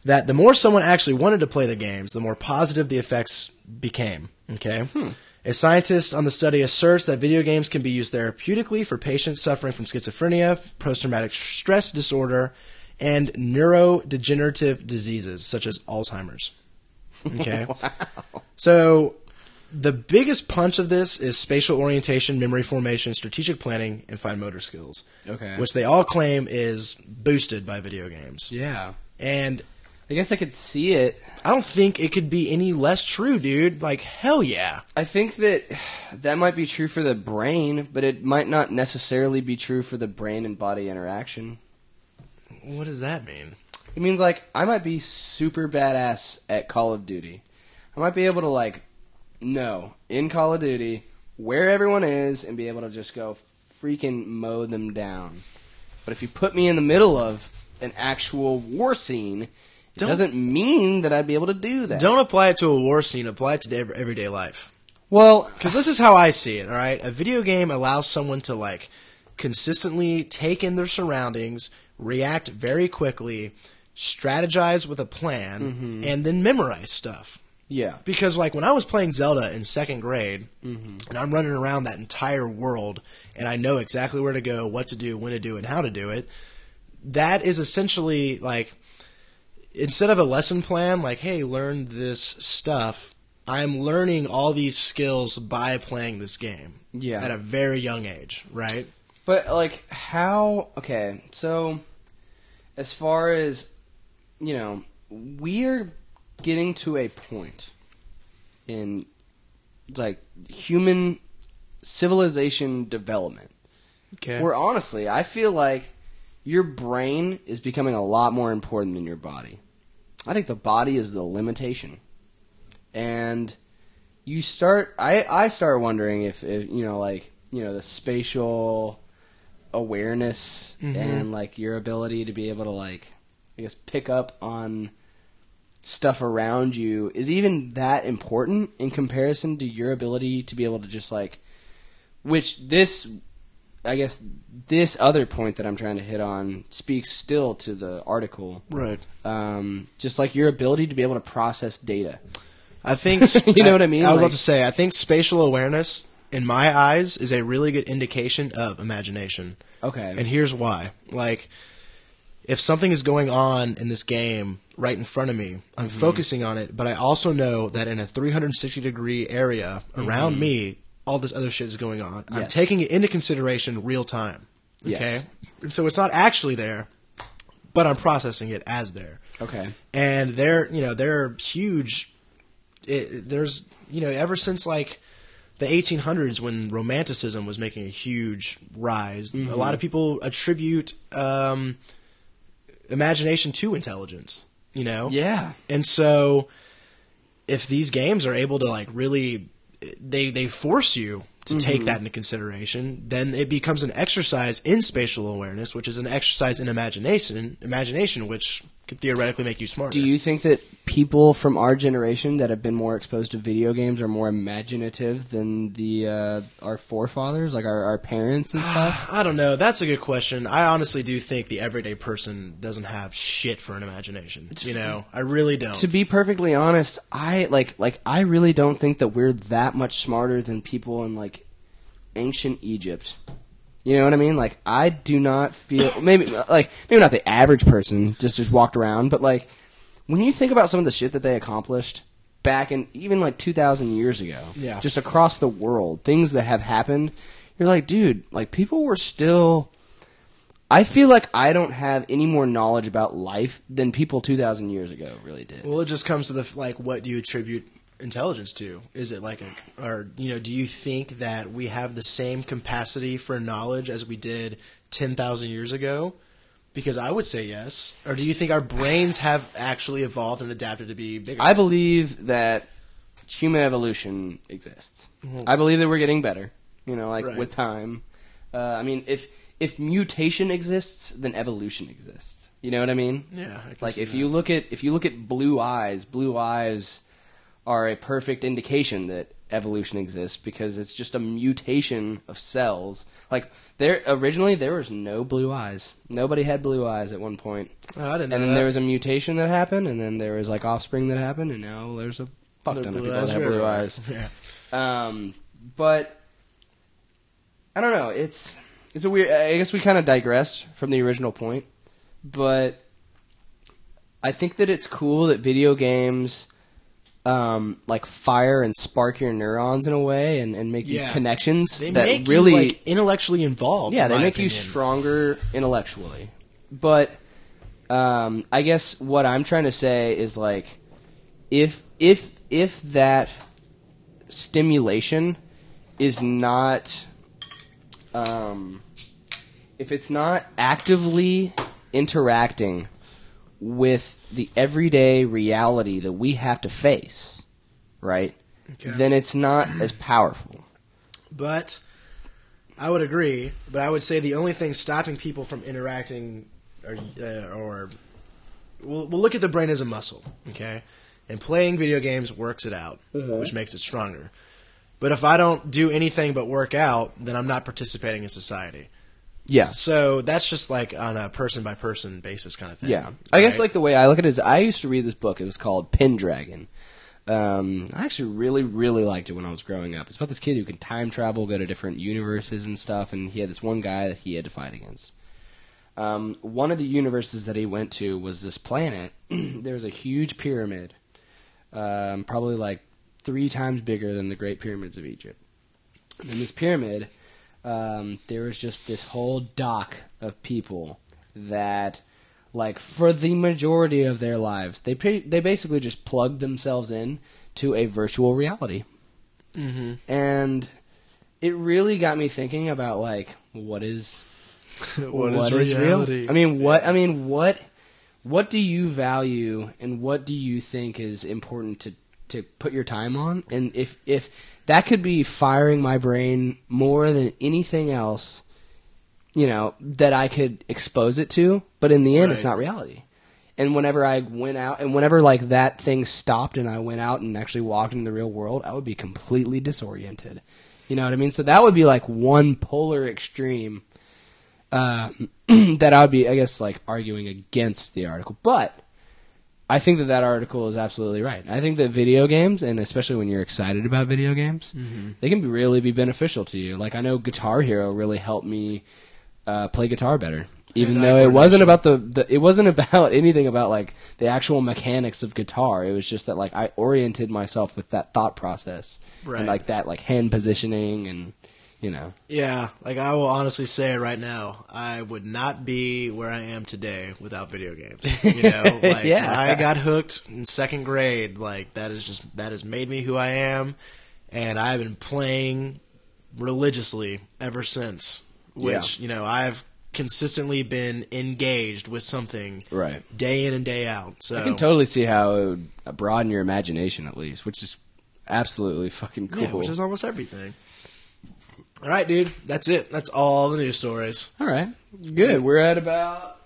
Speaker 1: that the more someone actually wanted to play the games, the more positive the effects became. Okay? Hmm. A scientist on the study asserts that video games can be used therapeutically for patients suffering from schizophrenia, post traumatic stress disorder, and neurodegenerative diseases such as Alzheimer's. Okay? wow. So, the biggest punch of this is spatial orientation, memory formation, strategic planning, and fine motor skills
Speaker 3: Okay.
Speaker 1: which they all claim is boosted by video games.
Speaker 3: yeah.
Speaker 1: And
Speaker 3: I guess I could see it.
Speaker 1: I don't think it could be any less true, dude. Like, hell yeah.
Speaker 3: I think that that might be true for the brain, but it might not necessarily be true for the brain and body interaction.
Speaker 1: What does that mean?
Speaker 3: It means like I might be super badass at Call of Duty. I might be able to like know in Call of Duty where everyone is and be able to just go freaking mow them down. But if you put me in the middle of an actual war scene, it
Speaker 1: Don't-
Speaker 3: doesn't mean that I'd be able to do that.
Speaker 1: Don't apply it to a war scene, apply it to ev- everyday life.
Speaker 3: well,
Speaker 1: Because this is how I see it, alright? A video game allows someone to, like, consistently take in their surroundings, react very quickly, strategize with a plan, mm-hmm. and then memorize stuff.
Speaker 3: Yeah.
Speaker 1: Because like when I was playing Zelda in second grade, mm-hmm. and I'm running around that entire world, and I know exactly where to go, what to do, when to do, and how to do it. That is essentially like instead of a lesson plan, like hey, learn this stuff. I'm learning all these skills by playing this game
Speaker 3: Yeah.
Speaker 1: at a very young age, right?
Speaker 3: But like how okay, so as far as you know, we're getting to a point in like human civilization development
Speaker 1: Okay.
Speaker 3: where honestly, I feel like your brain is becoming a lot more important than your body. I think the body is the limitation. And you start I I start wondering if, if you know like, you know, the spatial awareness
Speaker 1: Mhm.
Speaker 3: and like your ability to be able to like I guess pick up on stuff around you is even that important in comparison to your ability to be able to just like which this I guess this other point that I'm trying to hit on speaks still to the article.
Speaker 1: right.
Speaker 3: Um, just like your ability to be able to process data.
Speaker 1: I think
Speaker 3: You know what I mean?
Speaker 1: I was
Speaker 3: Like-
Speaker 1: about to say. I think spatial awareness, in my eyes, is a really good indication of imagination.
Speaker 3: Okay.
Speaker 1: And here's why. Like, if something is going on in this game right in front of me, I'm
Speaker 3: Mm-hmm.
Speaker 1: focusing on it, but I also know that in a 360 degree area around me, all this other shit is going on. I'm
Speaker 3: Mm-hmm.
Speaker 1: Taking it into consideration real time.
Speaker 3: Yes.
Speaker 1: Okay? And so it's not actually there, but I'm processing it as there
Speaker 3: okay.
Speaker 1: and they're you know they're huge. It, there's you know ever since like the 1800s when romanticism was making a huge rise. A lot of people attribute um, imagination to intelligence. You know,
Speaker 3: Yeah.
Speaker 1: and so if these games are able to like really they they force you to take mm-hmm. that into consideration, then it becomes an exercise in spatial awareness, which is an exercise in imagination, imagination which could theoretically make you smarter.
Speaker 3: Do you think that people from our generation that have been more exposed to video games are more imaginative than the uh, our forefathers, like our, our parents and stuff?
Speaker 1: I don't know. That's a good question. I honestly do think the everyday person doesn't have shit for an imagination. You know, I really don't.
Speaker 3: to be perfectly honest, I like like I really don't think that we're that much smarter than people in like ancient Egypt. You know what I mean? Like I do not feel maybe like maybe not the average person just just walked around, but like when you think about some of the shit that they accomplished back in even like 2000 years ago,
Speaker 1: Yeah.
Speaker 3: just across the world, things that have happened, you're like, dude, like people were still I feel like I don't have any more knowledge about life than people 2000 years ago really did.
Speaker 1: Well, it just comes to the like, what do you attribute intelligence to? Is it like a, or you know, do you think that we have the same capacity for knowledge as we did ten thousand years ago? Because I would say yes. Or do you think our brains have actually evolved and adapted to be bigger?
Speaker 3: I believe that human evolution exists. I believe that we're getting better. You know, like
Speaker 1: Right.
Speaker 3: with time. Uh, I mean, if if mutation exists, then evolution exists. You know what I mean?
Speaker 1: yeah, I
Speaker 3: Like if
Speaker 1: that.
Speaker 3: you look at if you look at blue eyes, blue eyes are a perfect indication that evolution exists because it's just a mutation of cells. Like there originally there was no blue eyes. Nobody had blue eyes at one point.
Speaker 1: Oh, I didn't know
Speaker 3: And then
Speaker 1: that.
Speaker 3: there was a mutation that happened, and then there was like offspring that happened, and now there's a fuck ton of people that have blue eyes.
Speaker 1: Yeah.
Speaker 3: Um, but I don't know. It's it's a weird. I guess we kind of digressed from the original point, but I think that it's cool that video games um, like fire and spark your neurons in a way, and, and make these
Speaker 1: Yeah.
Speaker 3: connections
Speaker 1: They
Speaker 3: that
Speaker 1: make
Speaker 3: really
Speaker 1: you like intellectually involved.
Speaker 3: yeah,
Speaker 1: in
Speaker 3: they
Speaker 1: my
Speaker 3: make you
Speaker 1: opinion.
Speaker 3: stronger intellectually. But um, I guess what I'm trying to say is like if if if that stimulation is not um, if it's not actively interacting with the everyday reality that we have to face, right?
Speaker 1: Okay.
Speaker 3: Then it's not as powerful.
Speaker 1: But I would agree. But I would say the only thing stopping people from interacting, or, uh, or we'll, we'll look at the brain as a muscle, okay? And playing video games works it out, which makes it stronger. But if I don't do anything but work out, then I'm not participating in society.
Speaker 3: Yeah.
Speaker 1: So that's just like on a person by person basis kind of thing.
Speaker 3: Yeah, I guess like the way I look at it is I used to read this book. It was called Pendragon. Um, I actually really, really liked it when I was growing up. It's about this kid who can time travel, go to different universes and stuff, and he had this one guy that he had to fight against. Um, one of the universes that he went to was this planet. there was a huge pyramid, um, probably like three times bigger than the Great Pyramids of Egypt. And this pyramid, um, there was just this whole dock of people that, like, for the majority of their lives, they pre- they basically just plugged themselves in to a virtual reality,
Speaker 1: Mhm.
Speaker 3: and it really got me thinking about like what is
Speaker 1: What is
Speaker 3: real?
Speaker 1: reality?
Speaker 3: I mean, what I mean, what what do you value, and what do you think is important to to put your time on? And if if that could be firing my brain more than anything else, you know, that I could expose it to, but in the end, it's not reality. And whenever I went out, and whenever like that thing stopped, and I went out and actually walked in the real world, I would be completely disoriented. You know what I mean? So that would be like one polar extreme uh, that I would be, I guess, like arguing against the article. But I think that that article is absolutely right. I think that video games, and especially when you're excited about video games, they can be really be beneficial to you. Like I know Guitar Hero really helped me uh, play guitar better. Even though it wasn't about the, the, it wasn't about anything about like the actual mechanics of guitar. It was just that like I oriented myself with that thought process
Speaker 1: Right.
Speaker 3: and like that like hand positioning and you know
Speaker 1: Yeah, like I will honestly say right now, I would not be where I am today without video games. You know, like
Speaker 3: Yeah.
Speaker 1: I got hooked in second grade, like that is just that has made me who I am. and I've been playing religiously ever since. Which you know I've consistently been engaged with something
Speaker 3: Right.
Speaker 1: day in and day out. So
Speaker 3: I can totally see how it would broaden your imagination at least, which is absolutely fucking cool.
Speaker 1: yeah, which is almost everything. All right, dude. That's it. That's all the news stories.
Speaker 3: All right, good. We're at about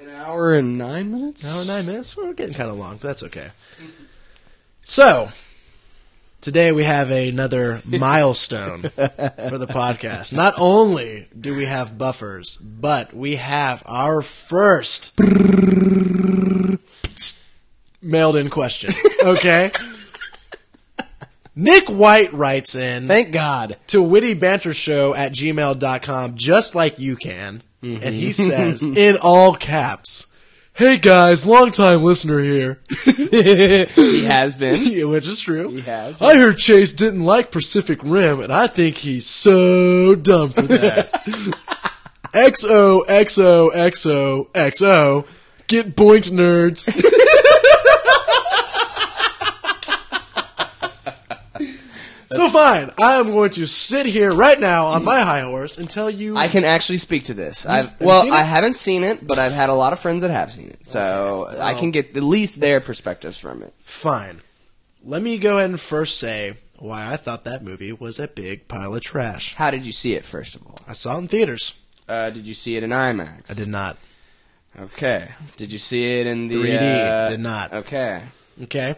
Speaker 3: an hour and nine minutes.
Speaker 1: Hour and nine minutes. We're getting kind of long, but that's okay. So, today we have another milestone for the podcast. Not only do we have buffers, but we have our first mailed in question. Okay? Nick White writes in
Speaker 3: Thank God.
Speaker 1: to wittybantershow at gmail.com just like you can. Mm-hmm. And he says, in all caps, Hey guys, long time listener here.
Speaker 3: he has been.
Speaker 1: Which is true.
Speaker 3: He has.
Speaker 1: I heard Chase didn't like Pacific Rim, and I think he's so dumb for that. XO, XO, XO, XO. Get boinked, nerds. So fine, I am going to sit here right now on my high horse and tell you.
Speaker 3: I can actually speak to this. I've
Speaker 1: you
Speaker 3: well,
Speaker 1: seen it?
Speaker 3: I haven't seen it, but I've had a lot of friends that have seen it, so I can get at least their perspectives from it.
Speaker 1: Fine. Let me go ahead and first say why I thought that movie was a big pile of trash.
Speaker 3: How did you see it, first of all?
Speaker 1: I saw it in theaters.
Speaker 3: Uh, did you see it in IMAX?
Speaker 1: I did not.
Speaker 3: Okay. Did you see it in the
Speaker 1: 3D,
Speaker 3: uh,
Speaker 1: did not.
Speaker 3: Okay.
Speaker 1: Okay.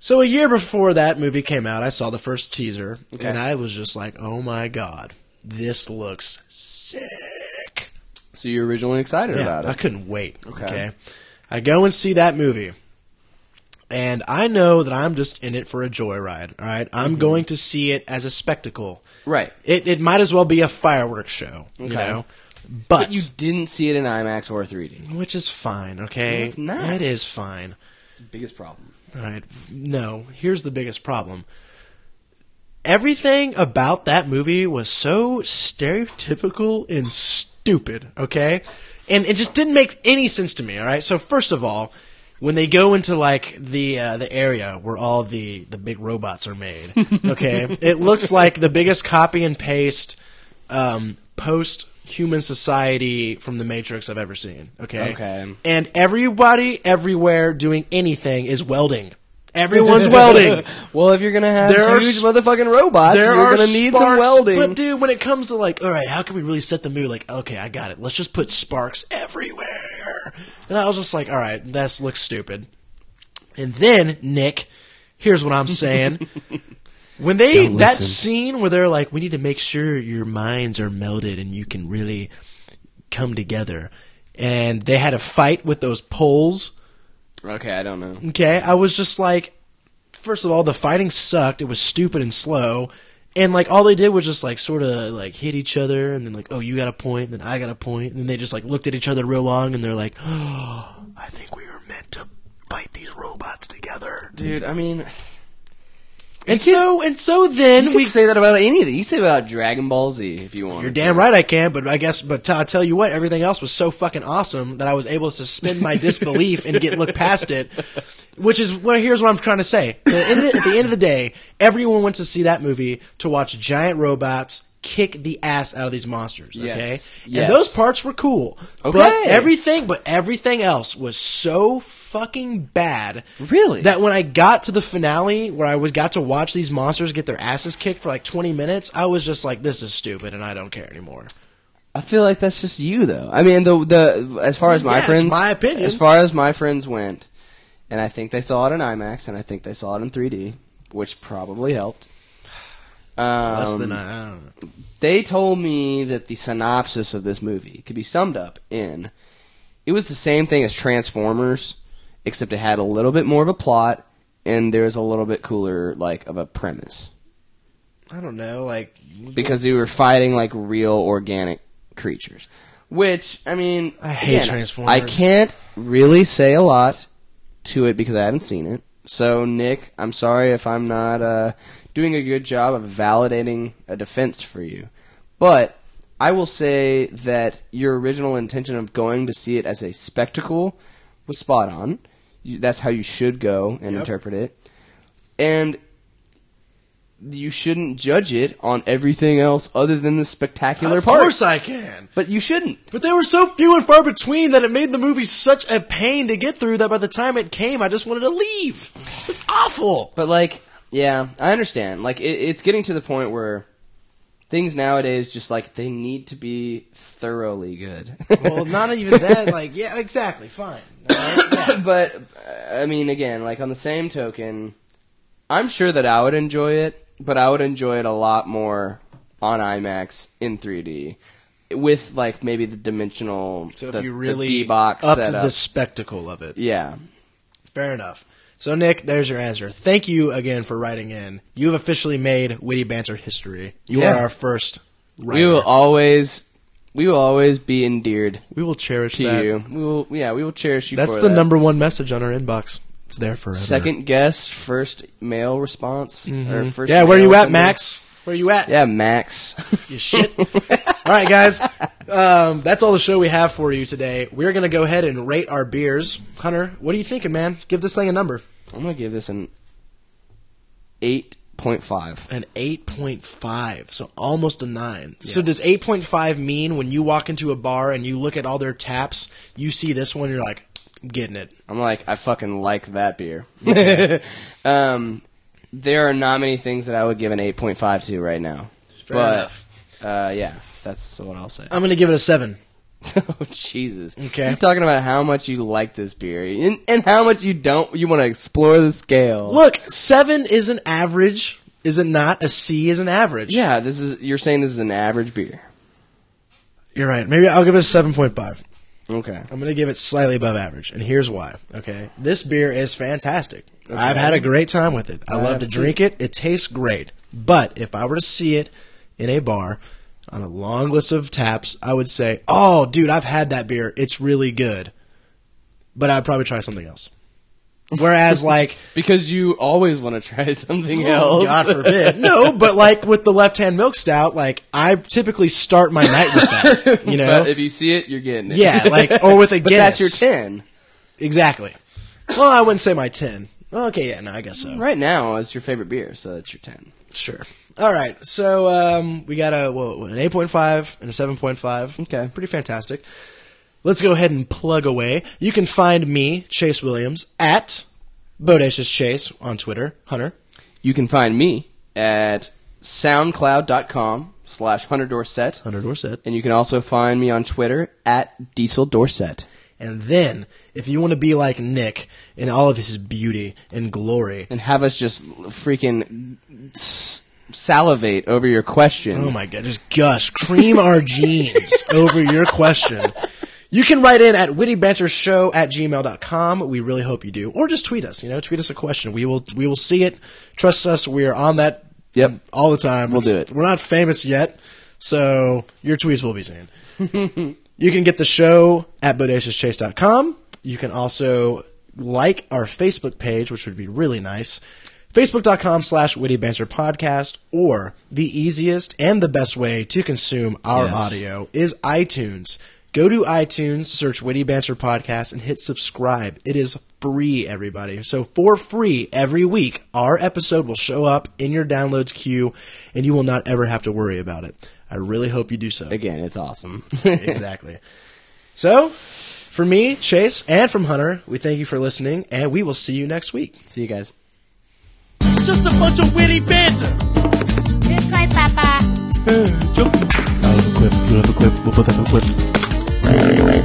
Speaker 1: So a year before that movie came out, I saw the first teaser,
Speaker 3: Okay.
Speaker 1: and I was just like, "Oh my god, this looks sick!"
Speaker 3: So you're originally excited
Speaker 1: Yeah,
Speaker 3: about it.
Speaker 1: I couldn't wait.
Speaker 3: Okay.
Speaker 1: Okay. I go and see that movie, and I know that I'm just in it for a joyride. All right, I'm
Speaker 3: Mm-hmm.
Speaker 1: going to see it as a spectacle.
Speaker 3: Right.
Speaker 1: It it might as well be a fireworks show, you
Speaker 3: Okay.
Speaker 1: know.
Speaker 3: But,
Speaker 1: But,
Speaker 3: you didn't see it in IMAX or 3D.
Speaker 1: which is fine, okay?
Speaker 3: It's not.
Speaker 1: It is fine.
Speaker 3: It's the biggest problem.
Speaker 1: All right. No, here's the biggest problem. Everything about that movie was so stereotypical and stupid, okay? And it just didn't make any sense to me, all right? So first of all, when they go into like the uh, the area where all the the big robots are made, okay? it looks like the biggest copy and paste um, post human society from the Matrix I've ever seen, okay?
Speaker 3: Okay.
Speaker 1: And everybody everywhere doing anything is welding. Everyone's welding.
Speaker 3: Well, if you're gonna have
Speaker 1: There
Speaker 3: huge motherfucking robots,
Speaker 1: There
Speaker 3: you're gonna need some
Speaker 1: sparks,
Speaker 3: welding.
Speaker 1: But dude, when it comes to like, all right, how can we really set the mood? Like, okay, I got it. Let's just put sparks everywhere. And I was just like, all right, this looks stupid. And then Nick, here's what I'm saying. When they
Speaker 3: Don't
Speaker 1: that
Speaker 3: listen.
Speaker 1: scene where they're like, we need to make sure your minds are melded and you can really come together, and they had a fight with those poles.
Speaker 3: okay, I don't know.
Speaker 1: Okay, I was just like, first of all, the fighting sucked. It was stupid and slow, and like all they did was just like sort of like hit each other, and then like, oh, you got a point, and then I got a point, and then they just like looked at each other real long, and they're like, oh, I think we were meant to fight these robots together.
Speaker 3: Dude, I mean,
Speaker 1: And so and so then
Speaker 3: you
Speaker 1: we.
Speaker 3: can say that about anything. You can say about Dragon Ball Z if you want.
Speaker 1: You're damn right I can, but I guess, but I tell you what, everything else was so fucking awesome that I was able to suspend my disbelief and get look past it. Which is well, here's what I'm trying to say. At the, end of the, at the end of the day, everyone went to see that movie to watch giant robots kick the ass out of these monsters. Okay,
Speaker 3: Yes.
Speaker 1: and
Speaker 3: Yes.
Speaker 1: those parts were cool. But
Speaker 3: Okay.
Speaker 1: everything, but everything else was so fucking bad.
Speaker 3: Really?
Speaker 1: That when I got to the finale, where I was got to watch these monsters get their asses kicked for like 20 minutes, I was just like, "This is stupid," and I don't care anymore.
Speaker 3: I feel like that's just you, though. I mean, the the as far as my
Speaker 1: Yeah,
Speaker 3: friends,
Speaker 1: my opinion.
Speaker 3: As far as my friends went, and I think they saw it in IMAX, and I think they saw it in 3D, which probably helped. Um,
Speaker 1: Less than I, I don't know.
Speaker 3: they told me that the synopsis of this movie could be summed up in it was the same thing as Transformers, except it had a little bit more of a plot and there's a little bit cooler like of a premise
Speaker 1: I don't know. Like,
Speaker 3: because they were fighting like real organic creatures. Which I mean,
Speaker 1: I hate
Speaker 3: again,
Speaker 1: Transformers.
Speaker 3: I can't really say a lot to it because I haven't seen it. So Nick, I'm sorry if I'm not uh, doing a good job of validating a defense for you, but I will say that your original intention of going to see it as a spectacle was spot on. You, that's how you should go and
Speaker 1: Yep.
Speaker 3: interpret it. And you shouldn't judge it on everything else other than the spectacular
Speaker 1: part.
Speaker 3: of
Speaker 1: course I can.
Speaker 3: But you shouldn't.
Speaker 1: But they were so few and far between that it made the movie such a pain to get through that by the time it came, I just wanted to leave. It was awful.
Speaker 3: But like, yeah, I understand. Like, it, it's getting to the point where things nowadays just like they need to be thoroughly good.
Speaker 1: Well, not even that. Like, yeah, exactly. Fine. Yeah.
Speaker 3: but I mean, again, like on the same token, I'm sure that I would enjoy it, but I would enjoy it a lot more on IMAX in 3D with like maybe the dimensional,
Speaker 1: So if
Speaker 3: the,
Speaker 1: you really
Speaker 3: D-box
Speaker 1: up
Speaker 3: setup.
Speaker 1: the spectacle of it,
Speaker 3: yeah,
Speaker 1: fair enough. So Nick, there's your answer. Thank you again for writing in. You've officially made witty banter history. You
Speaker 3: Yeah.
Speaker 1: are our first. Writer.
Speaker 3: we will always, we will always be endeared
Speaker 1: we will cherish
Speaker 3: to
Speaker 1: that.
Speaker 3: you. We will, yeah, we will cherish you.
Speaker 1: That's
Speaker 3: for
Speaker 1: the
Speaker 3: that.
Speaker 1: number one message on our inbox. It's there forever.
Speaker 3: Second guess, first mail response, or first.
Speaker 1: Mm-hmm. Yeah, where
Speaker 3: mail
Speaker 1: you at,
Speaker 3: something.
Speaker 1: Max? Where are you at?
Speaker 3: Yeah, Max.
Speaker 1: You shit. all right, guys. Um, that's all the show we have for you today. We're gonna go ahead and rate our beers. Hunter, what are you thinking, man? Give this thing a number.
Speaker 3: I'm gonna give this an eight point five.
Speaker 1: An eight point five, so almost a nine. So does eight point five mean when you walk into a bar and you look at all their taps, you see this one, you're like, I'm getting it.
Speaker 3: I'm like, I fucking like that beer. um, there are not many things that I would give an 8.5 to right now.
Speaker 1: Fair
Speaker 3: but,
Speaker 1: enough.
Speaker 3: Uh, yeah, that's what I'll say.
Speaker 1: I'm gonna give it a seven.
Speaker 3: oh, Jesus.
Speaker 1: Okay.
Speaker 3: You're talking about how much you like this beer and, and how much you don't, you want to explore the scale.
Speaker 1: Look, seven is an average. Is it not? A C is an average.
Speaker 3: Yeah, this is, you're saying this is an average beer.
Speaker 1: You're right. Maybe I'll give it a seven point five.
Speaker 3: Okay.
Speaker 1: I'm going to give it slightly above average, and here's why. Okay, this beer is fantastic. I've had a great time with it. I,
Speaker 3: I
Speaker 1: love to
Speaker 3: too.
Speaker 1: drink it. It tastes great. But if I were to see it in a bar on a long list of taps, I would say, "Oh, dude, I've had that beer. It's really good." But I'd probably try something else. Whereas, like,
Speaker 3: Because you always want to try something
Speaker 1: oh,
Speaker 3: else.
Speaker 1: God forbid, no. But like with the left-hand milk stout, like I typically start my night with that. You know,
Speaker 3: But if you see it, you're getting it.
Speaker 1: Yeah, like- or with a
Speaker 3: But that's your 10.
Speaker 1: exactly. Well, I wouldn't say my ten. Okay, yeah, no, I guess so.
Speaker 3: Right now, it's your favorite beer, so that's your 10.
Speaker 1: Sure. All right. So um, we got a an eight point five and a seven point five.
Speaker 3: Okay.
Speaker 1: Pretty fantastic. Let's go ahead and plug away. You can find me, Chase Williams, at Bodacious Chase on Twitter. Hunter.
Speaker 3: You can find me at soundcloud.com slash Hunter Dorset.
Speaker 1: Hunter Dorset.
Speaker 3: And you can also find me on Twitter at Diesel Dorset.
Speaker 1: And then, if you want to be like Nick in all of his beauty and glory,
Speaker 3: And have us just freaking salivate over your question.
Speaker 1: Oh my god, just gush, cream our jeans over your question. You can write in at wittybantershow at gmail.com. We really hope you do. Or just tweet us, you know, tweet us a question. We will we will see it. Trust us, we're on that
Speaker 3: Yep.
Speaker 1: all the time.
Speaker 3: We'll
Speaker 1: It's-
Speaker 3: do it.
Speaker 1: We're not famous yet, so your tweets will be seen. you can get the show at bodaciouschase.com. You can also like our Facebook page, which would be really nice. Facebook.com slash Witty Banter Podcast, or the easiest and the best way to consume our
Speaker 3: Yes.
Speaker 1: audio is iTunes. Go to iTunes, search Witty Banter Podcast, and hit subscribe. It is free, everybody. So for free, every week, our episode will show up in your downloads queue, and you will not ever have to worry about it. I really hope you do so.
Speaker 3: Again, it's awesome.
Speaker 1: exactly. So, for me, Chase, and from Hunter, we thank you for listening, and we will see you next week.
Speaker 3: See you guys.
Speaker 1: Just a bunch of witty banter.
Speaker 2: This way, Papa.
Speaker 1: I have a quip. You have a quip. We'll both have a quip.